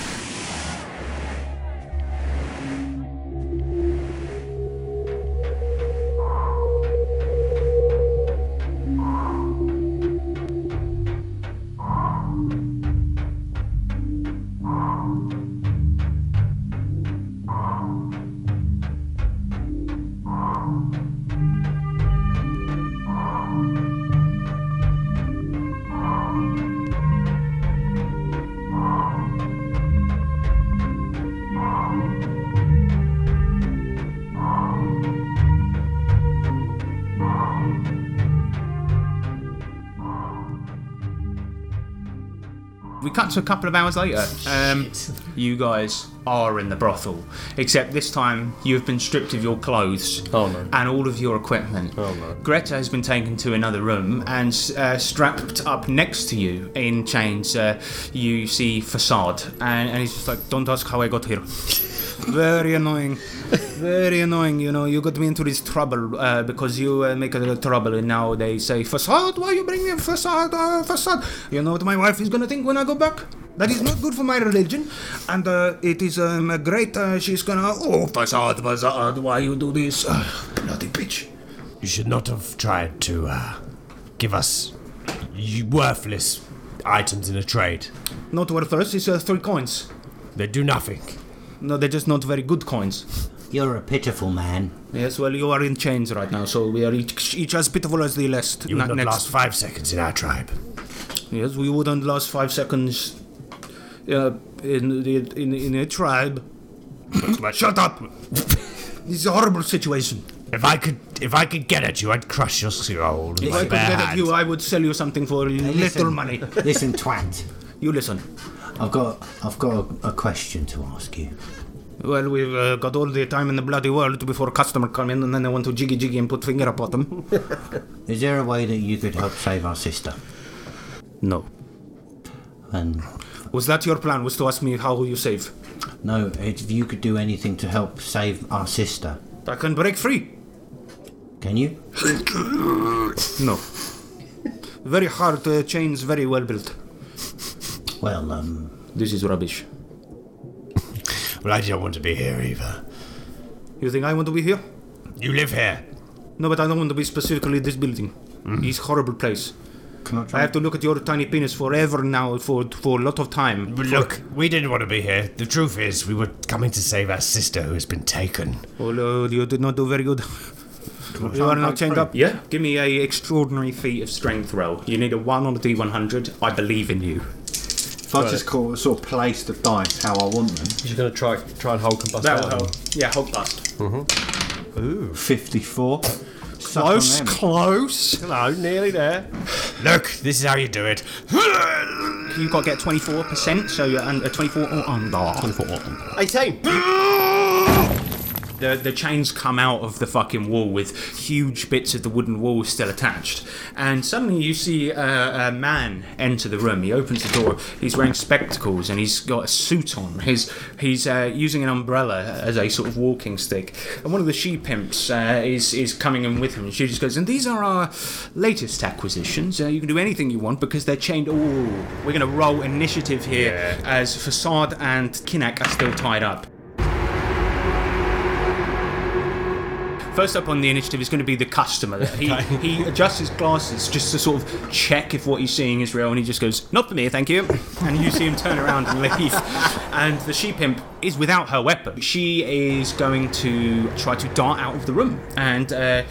A couple of hours later. Um, you guys are in the brothel, except this time you have been stripped of your clothes Oh, no. and all of your equipment. Oh, no. Greta has been taken to another room and uh, strapped up next to you in chains. Uh, you see Facade, and, and he's just like, "Don't ask how I got here." Very annoying. Very annoying. You know, you got me into this trouble uh, because you uh, make a little trouble, and now they say, "Facade, why you bring me a facade? Uh, facade." You know what my wife is gonna think when I go back? That is not good for my religion, and uh, it is um, great. Uh, she's gonna, oh, facade, facade, why you do this? Uh, bloody bitch. You should not have tried to uh, give us worthless items in a trade. Not worthless. It's uh, three coins. They do nothing. No, they're just not very good coins. You're a pitiful man. Yes, well, you are in chains right now, so we are each, each as pitiful as the last. You would not next. last five seconds in our tribe. Yes, we wouldn't last five seconds uh, in, the, in in a tribe. Shut up! this is a horrible situation. If I could, if I could get at you, I'd crush your skull. If I could get at you, I would sell you something for little listen. money. Listen, twat. You listen. I've got I've got a, a question to ask you. Well, we've uh, got all the time in the bloody world before a customer come in and then they want to jiggy jiggy and put finger up on them. Is there a way that you could help save our sister? no. And Was that your plan? Was to ask me how will you save? no, if you could do anything to help save our sister, I can break free. can you? No. Very hard uh, chains, very well built. Well, um, This is rubbish. Well, I don't want to be here either. You think I want to be here? You live here. No, but I don't want to be specifically in this building. It's horrible place. Can I I have to look at your tiny penis forever now for for a lot of time. But look, we didn't want to be here. The truth is, we were coming to save our sister who has been taken. Well, uh, you did not do very good. You are now chained up. Yeah. Give me a extraordinary feat of strength roll. You need a one on a D100. I believe in you. If I just call, sort of place the dice how I want them, You're going to try try and hold combust. That will help. Yeah, hold fast. Mm-hmm. 54. Suck on Close, them. close. No, nearly there. Look, this is how you do it. You've got to get 24%, so you're under 24 or under. 24 or under. 18. The, the chains come out of the fucking wall with huge bits of the wooden wall still attached. And suddenly you see a, a man enter the room. He opens the door. He's wearing spectacles and he's got a suit on. His, he's uh, using an umbrella as a sort of walking stick. And one of the she pimps uh, is, is coming in with him. And she just goes, And these are our latest acquisitions. Uh, you can do anything you want because they're chained. Oh, we're going to roll initiative here as Facade and Kinak are still tied up. First up on the initiative is going to be the customer. He, he adjusts his glasses just to sort of check if what he's seeing is real, and he just goes, "Not for me, thank you." And you see him turn around and leave. And the she pimp is without her weapon. She is going to try to dart out of the room and uh,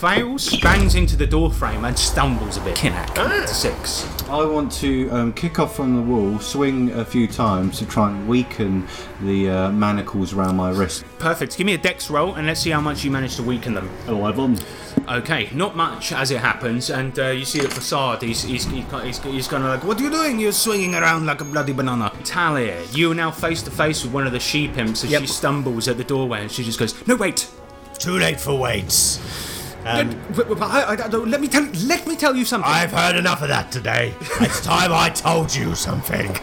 fails, bangs into the door frame, and stumbles a bit. Kinak, six. I want to um, kick off from the wall, swing a few times to try and weaken the uh, manacles around my wrist. Perfect. Give me a dex roll, and let's see how much you manage to weaken them. Eleven. Okay, not much as it happens, and uh, you see the facade. He's he's he's, he's, he's kind of like, "What are you doing? You're swinging around like a bloody banana." Talia, you are now face to face with one of the she pimps as she stumbles at the doorway, and she just goes, "No, wait." Too late for weights. Let- w- w- I- I- I- let me tell let me tell you something. I've heard enough of that today. It's time I told you something.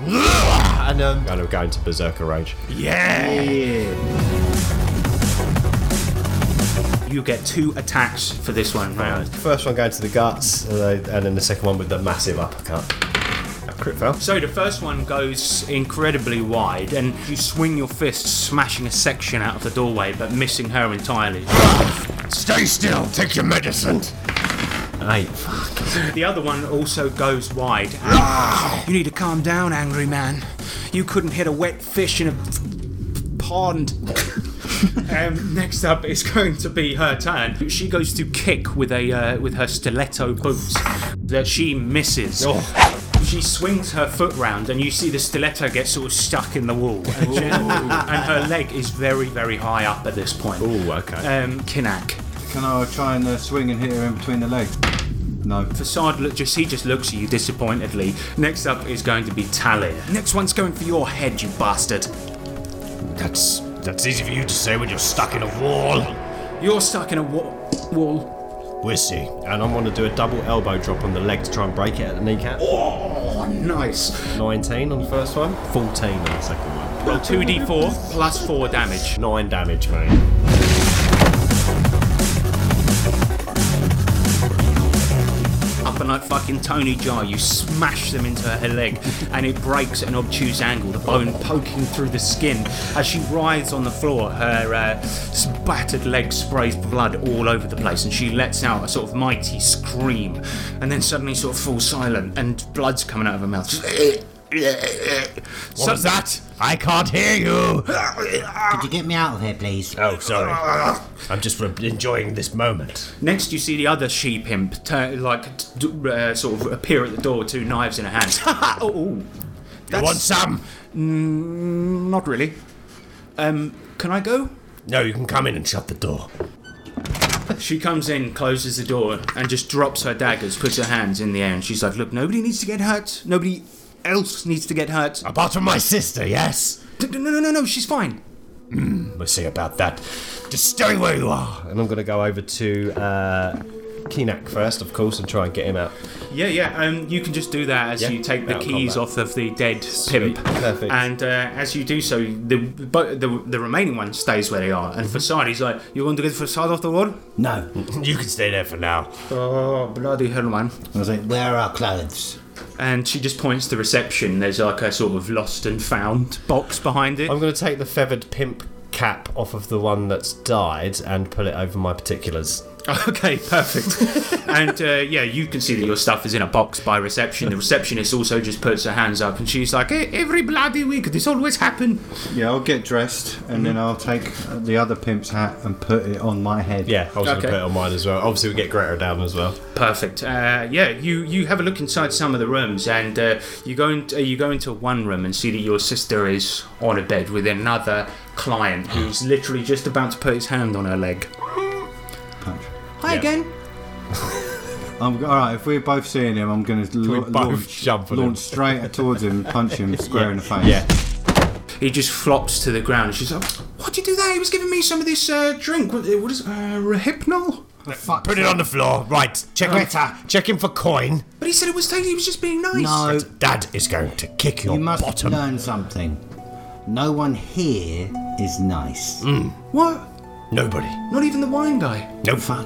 and um, kind of going to berserker rage. yeah. You get two attacks for this one round. First one going to the guts, and then- the second one with the massive uppercut. Crit fail. So the first one goes incredibly wide, and you swing your fist, smashing a section out of the doorway, but missing her entirely. Stay still. Take your medicine. Eight. The other one also goes wide. you need to calm down, angry man. You couldn't hit a wet fish in a f- pond. um, next up is going to be her turn. She goes to kick with a uh, with her stiletto boots that she misses. She swings her foot round, and you see the stiletto get sort of stuck in the wall, and, she- and her leg is very, very high up at this point. Ooh, okay. Um, Kinak. Can I try and uh, swing and hit her in between the legs? No. Facade look just he just looks at you disappointedly. Next up is going to be Talia. Next one's going for your head, you bastard. That's that's easy for you to say when you're stuck in a wall. You're stuck in a wa- wall. We'll see. And I'm going to do a double elbow drop on the leg to try and break it at the kneecap. Oh, nice. 19 on the first one, 14 on the second one. Roll 2d4 plus 4 damage. 9 damage, mate. Like fucking Tony Jaa, you smash them into her leg and it breaks at an obtuse angle, the bone poking through the skin. As she writhes on the floor, her uh, spattered leg sprays blood all over the place and she lets out a sort of mighty scream and then suddenly sort of falls silent and blood's coming out of her mouth. What was that? I can't hear you. Could you get me out of here, please? Oh, sorry. I'm just re- enjoying this moment. Next, you see the other she pimp, turn, like, d- uh, sort of appear at the door with two knives in her hands. oh, You want some? not really. Um, can I go? No, you can come in and shut the door. She comes in, closes the door, and just drops her daggers, puts her hands in the air, and she's like, "Look, nobody needs to get hurt. Nobody else needs to get hurt. Apart from my sister, yes. No, no, no, no, she's fine. We'll see about that. Just stay where you are. And I'm going to go over to uh, Kinak first, of course, and try and get him out. Yeah, yeah. Um, you can just do that as Yeah, you take the keys combat. off of the dead pimp, perfect. and uh, as you do so, the, bo- the the remaining one stays where they are. And facade, he's like, "You want to get facade off the wall?" No. You can stay there for now. Oh, bloody hell, man! I was like, where are our clothes? And she just points to reception. There's like a sort of lost and found box behind it. I'm going to take the feathered pimp cap off of the one that's died and put it over my particulars. Okay, perfect. and uh, yeah, you can see that your stuff is in a box by reception. The receptionist also just puts her hands up and she's like, "Eh, "Every bloody week, this always happen." Yeah, I'll get dressed and then I'll take the other pimp's hat and put it on my head. Yeah, I was going to put it on mine as well. Obviously, we get Greta down as well. Perfect. Uh, yeah, you, you have a look inside some of the rooms, and uh, you go into, you go into one room and see that your sister is on a bed with another client who's literally just about to put his hand on her leg. Punch. Hi Yeah. again. I'm all right. If we're both seeing him, I'm going to we la- launch, jump at him? launch straight towards him, punch him square in the face. Yeah. He just flops to the ground. and She's like, "Why'd you do that? He was giving me some of this uh, drink. What, what is uh, Rohypnol?" Put it on the floor. Right. Check Greta. Check him for coin. But he said it was tasty. He was just being nice. No, Dad is going to kick your you must bottom. learn something. No one here is nice. What? Nobody. Not even the wine guy. Nope. fun.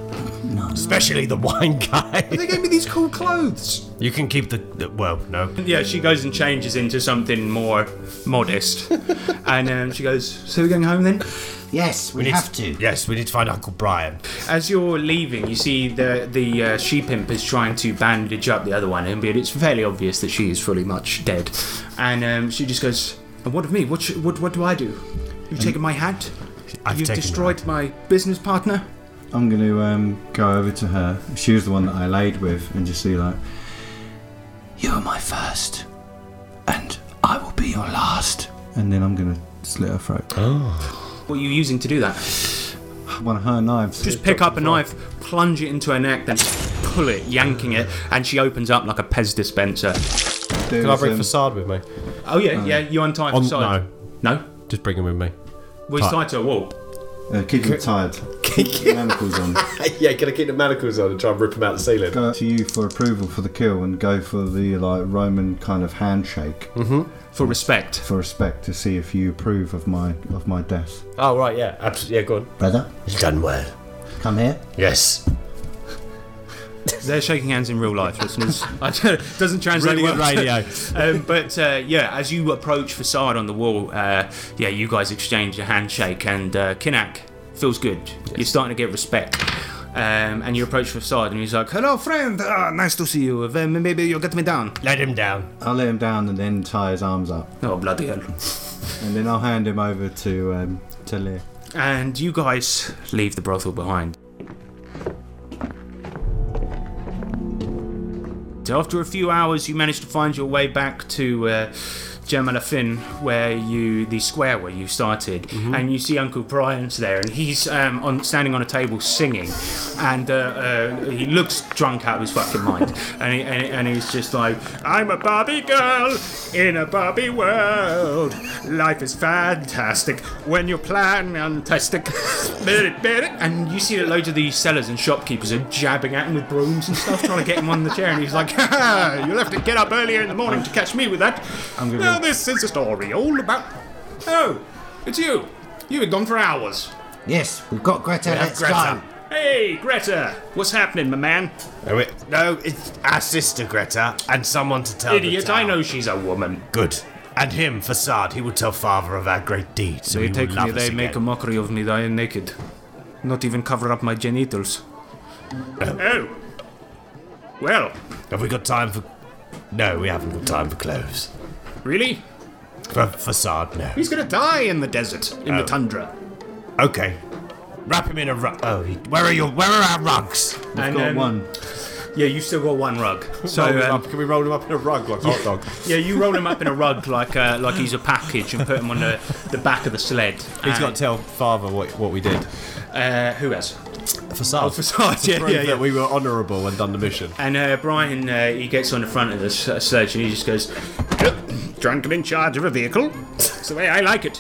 No. Especially the wine guy. They gave me these cool clothes. you can keep the, the. Well, no. Yeah, she goes and changes into something more modest, and um, she goes, "So we're going home then?" Yes, we, need have to. Yes, we need to find Uncle Brian. As you're leaving, you see the the uh, she pimp is trying to bandage up the other one, and it's fairly obvious that she is fully much dead. And um, she just goes, "And what of me? What, sh- what what do I do? You've taken my hat. I've You've destroyed my business partner." I'm going to um, go over to her. She was the one that I laid with, and just see like, You're my first, and I will be your last. and then I'm going to slit her throat. What are you using to do that? One of her knives. Just pick up a knife, plunge it into her neck, then pull it, yanking it, and she opens up like a Pez dispenser. There's, Can I bring um, facade with me? Oh yeah, yeah. You untie On, Facade. no. No. Just bring him with me. Well, he's Tie- tied to a wall. Uh, keep him tied. Manacles on. yeah, can I keep the manacles on and try and rip him out the ceiling? Go to you for approval for the kill and go for the like Roman kind of handshake For respect. for respect to see if you approve of my of my death. Oh, right, yeah. Absolutely. Yeah, go on. Brother, You've done well. come here. Yes. They're shaking hands in real life, listeners. I doesn't translate Really good well. radio. um, but uh, yeah, as you approach facade on the wall, uh, yeah, you guys exchange a handshake, and uh, Kinak feels good. You're starting to get respect. Um, and you approach facade, and he's like, "Hello, friend. Ah, nice to see you. Uh, maybe you'll get me down." Let him down. I'll let him down and then tie his arms up, Oh bloody hell! and then I'll hand him over to um, to Lear. And you guys leave the brothel behind. After a few hours, you manage to find your way back to uh, Germanafin, where you the square where you started, and you see Uncle Brian's there, and he's um, on standing on a table singing, and uh, uh, he looks drunk out of his fucking mind, and, he, and, and he's just like, "I'm a Barbie girl in a Barbie world. Life is fantastic when you plan fantastic." and you see that loads of these sellers and shopkeepers are jabbing at him with brooms and stuff, trying to get him on the chair, and he's like, "Ha, "You'll have to get up earlier in the morning to catch me with that." I'm gonna- Now this is a story all about. Oh, it's you. You've been gone for hours. Yes, we've got Greta. Let's Greta. go. Hey, Greta, what's happening, my man? No, it, no, it's our sister Greta and someone to tell the Idiot, I know she's a woman. Good. And him, Facade, he will tell father of our great deed. So They he take will me, love us they make a mockery of me dying naked. Not even cover up my genitals. Oh. oh. Well, Have we got time for? No, we haven't got time for clothes. Really? For Facade, no. He's gonna die in the desert, in the Oh. tundra. Okay. Wrap him in a rug. Oh, he, where are your? Where are our rugs? And, Got um, one. Yeah, you've still got one rug. So Roll um, up. Can we roll him up in a rug like hot dog? yeah, you roll him up in a rug like uh, like he's a package and put him on the, the back of the sled. He's And, got to tell father what what we did. uh, who has? Facade. Oh, Facade, yeah, Prove yeah, yeah. we were honourable and done the mission. And uh, Brian, uh, he gets on the front of the s- sledge and he just goes, Drunk and in charge of a vehicle. It's the way I like it.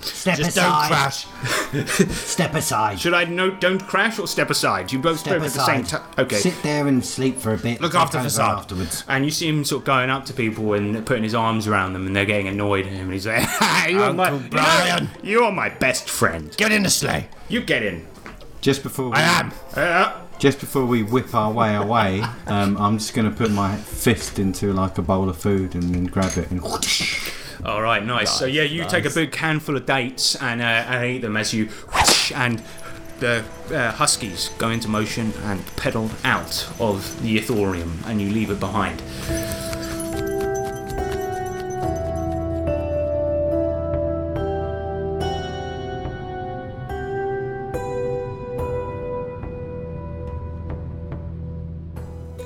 Step Just don't crash. Step aside. Should I note don't crash or step aside? You both Step spoke at the same time. Okay. Sit there and sleep for a bit. Look Take after over facade. afterwards. And you see him sort of going up to people and putting his arms around them, and they're getting annoyed at him. And he's like, "You're my, Brian. you're my best friend. Get in the sleigh. You get in." Just before we, I am. Just before we whip our way away, um, I'm just going to put my fist into like a bowl of food and then grab it and all right, nice. So yeah, you take a big handful of dates and uh, and eat them as you whoosh, and the uh, huskies go into motion and pedal out of the Yithorium, and you leave it behind.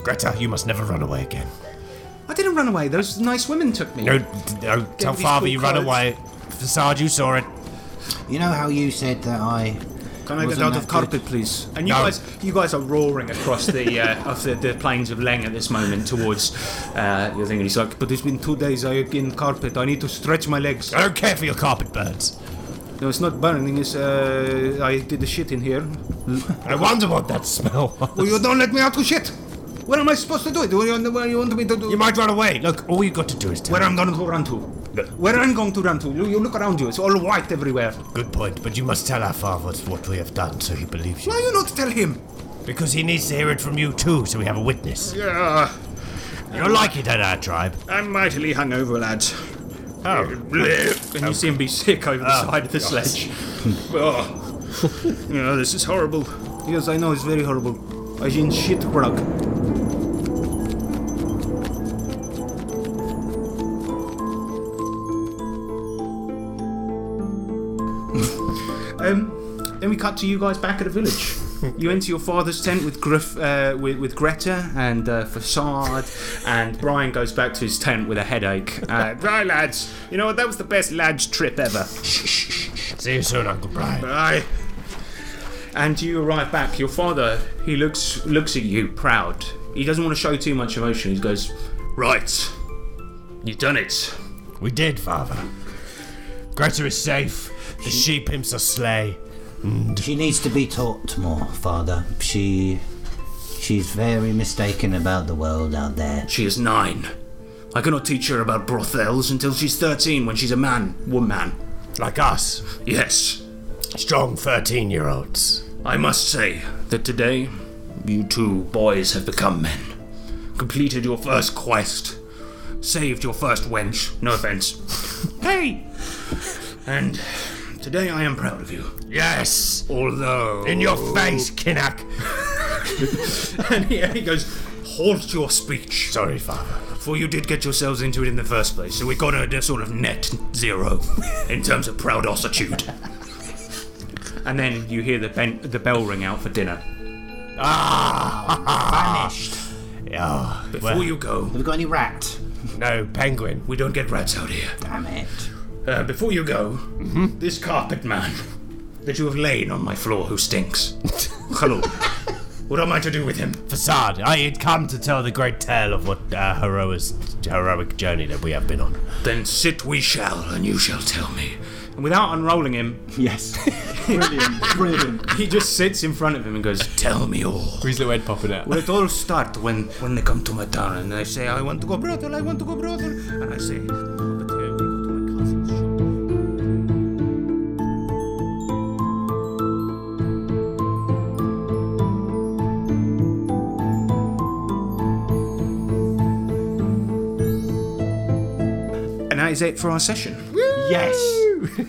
Greta, you must never run away again. I didn't run away. Those nice women took me. No, d- no tell these father cool you ran clothes. away. Facade, you saw it. You know how you said that I. Can I get Wasn't out that of carpet, please? And you No. guys, you guys are roaring across the uh, of the, the plains of Leng at this moment towards uh, your thing. And he's like, "But it's been two days. I in carpet. I need to stretch my legs. I don't care for your carpet birds. No, it's not burning. It's uh, I did the shit in here. I wonder what that smell was. Well, you don't let me out to shit. What am I supposed to do? Do you, what you want me to do? You might run away. Look, all you got to do is tell Where me. I'm going to run to? Where I'm going to run to? You, you look around you. It's all white everywhere. Good point, but you must tell our father what we have done so he believes you. Why you not tell him? Because he needs to hear it from you too, so we have a witness. Yeah, You don't like it at our tribe. I'm mightily hungover, lads. Oh. And you see him be sick over the oh, side of the sledge. oh. you know, this is horrible. Yes, I know, it's very horrible. I in shit rug. To you guys back at the village. You enter your father's tent with Griff, uh, with, with Greta and uh, Facade, and Brian goes back to his tent with a headache. Uh, Bye, lads. You know what? That was the best lads trip ever. See you soon, Uncle Brian. Bye. And you arrive back. Your father, he looks looks at you, proud. He doesn't want to show too much emotion. He goes, "Right, you've done it. We did, father. Greta is safe. The sheep imps are slay. She needs to be taught more, Father. She. She's very mistaken about the world out there. She is nine. I cannot teach her about brothels until she's thirteen, when she's a man, woman. Like us. Yes, Strong 13 year olds. I must say that today, you two boys have become men. Completed your first quest. Saved your first wench. No offense. hey! And today I am proud of you. Yes! Although. In your face, Kinak! and he, he goes, Hold your speech. Sorry, father. For you did get yourselves into it in the first place, so we got a, a sort of net zero in terms of proudositude. and then you hear the, ben- the bell ring out for dinner. Ah! Vanished. Yeah. Before you go, Have you got any rat? No, penguin. we don't get rats out here. Damn it. Uh, before you go, this carpet man that you have laid on my floor who stinks. Hello. What am I to do with him? Facade, I had come to tell the great tale of what uh, heroic, heroic journey that we have been on. Then sit we shall, and you shall tell me. And without unrolling him, yes, brilliant, brilliant. he just sits in front of him and goes, Tell me all. His little head popping out. Well, it all starts when, when they come to my town and they say, I want to go brothel, I want to go brothel. And I say, is it for our session. Yes.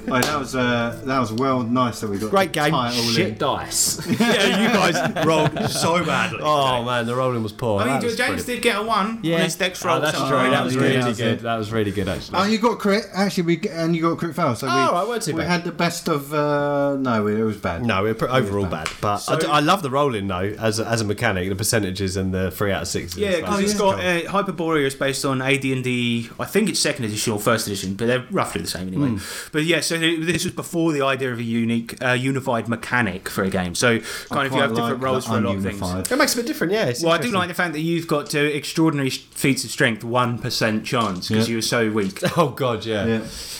Oh, that was uh, that was well nice that we got Great game. it all Shit in. dice. yeah, you guys rolled so badly. oh man, the rolling was poor. I mean, was James brilliant. did get a one on his dex roll. Oh, that's so- true. that was yeah, really that's good. That was really good actually. Oh, you got crit. Actually, we and you got crit fail. So we, Oh, right, weren't too we bad. had the best of. Uh, no, it was bad. No, we're overall bad, but I, d- I love the rolling though as a, as a mechanic, the percentages and the three out of six. Yeah, because it's got uh, Hyperborea is based on AD&D. I think it's second edition or first edition, but they're roughly the same anyway. But but yeah, so this was before the idea of a unique, uh, unified mechanic for a game. So kind of you quite have different roles for a lot of things. It makes it a bit different, yeah. Well, I do like the fact that you've got to extraordinary feats of strength, one percent chance because Yeah. you were so weak. Oh god, yeah.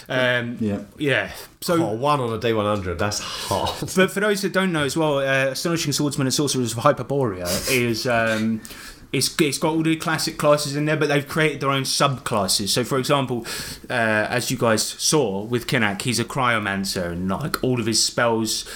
Yeah, Um, yeah. yeah. So Oh, one on a day 100, that's hard. But for those that don't know as well, uh, Astonishing Swordsmen and Sorcerers of Hyperborea is. Um, it's, it's got all the classic classes in there, but they've created their own subclasses. So, for example, uh, as you guys saw with Kinak, he's a cryomancer, and like all of his spells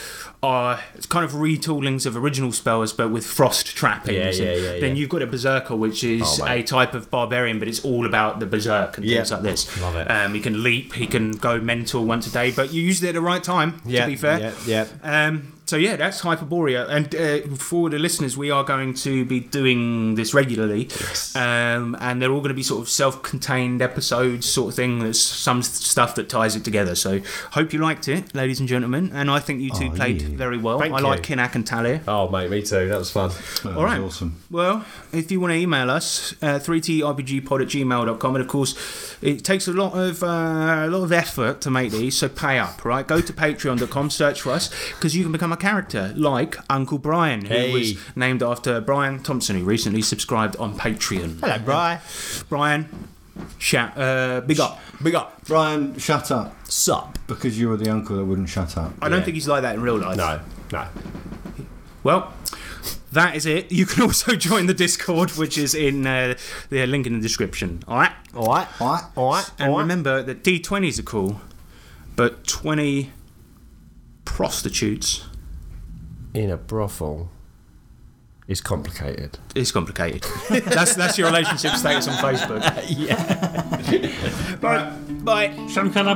are it's kind of retoolings of original spells, but with frost trappings. Yeah, yeah, And yeah, Then you've got a berserker, which is Oh, a type of barbarian, but it's all about the berserk and Yeah. things like this. Love it. Um, he can leap, he can go mental once a day, but you use it at the right time. yeah, to be fair. Yeah, yeah. Um, so yeah, that's Hyperborea, and uh, for the listeners, we are going to be doing this regularly, um, and they're all going to be sort of self-contained episodes, sort of thing. There's some stuff that ties it together. So hope you liked it, ladies and gentlemen, and I think you two Oh, played yeah. very well. Thank I like you. Kinak and Talia. Oh, mate, me too. That was fun. That All right. was awesome. Well, if you want to email us, uh, 3trpgpod at gmail.com. And of course, it takes a lot of uh, a lot of effort to make these, so pay up, right? Go to patreon.com, search for us, because you can become a character like Uncle Brian, who Hey. was named after Brian Thompson, who recently subscribed on Patreon. Hello, Bri. Brian, shout, uh, big up. Big up. Brian, shut up. Sup? Because you were the uncle that wouldn't shut up. I don't Yeah. think he's like that in real life. No, no. Well, that is it. You can also join the Discord, which is in uh, the link in the description. All right? All right. All right. All right. And all right. remember that D20s are cool, but 20 prostitutes in a brothel is complicated. It's complicated. that's that's your relationship status on Facebook. yeah. Right, bye. Some kind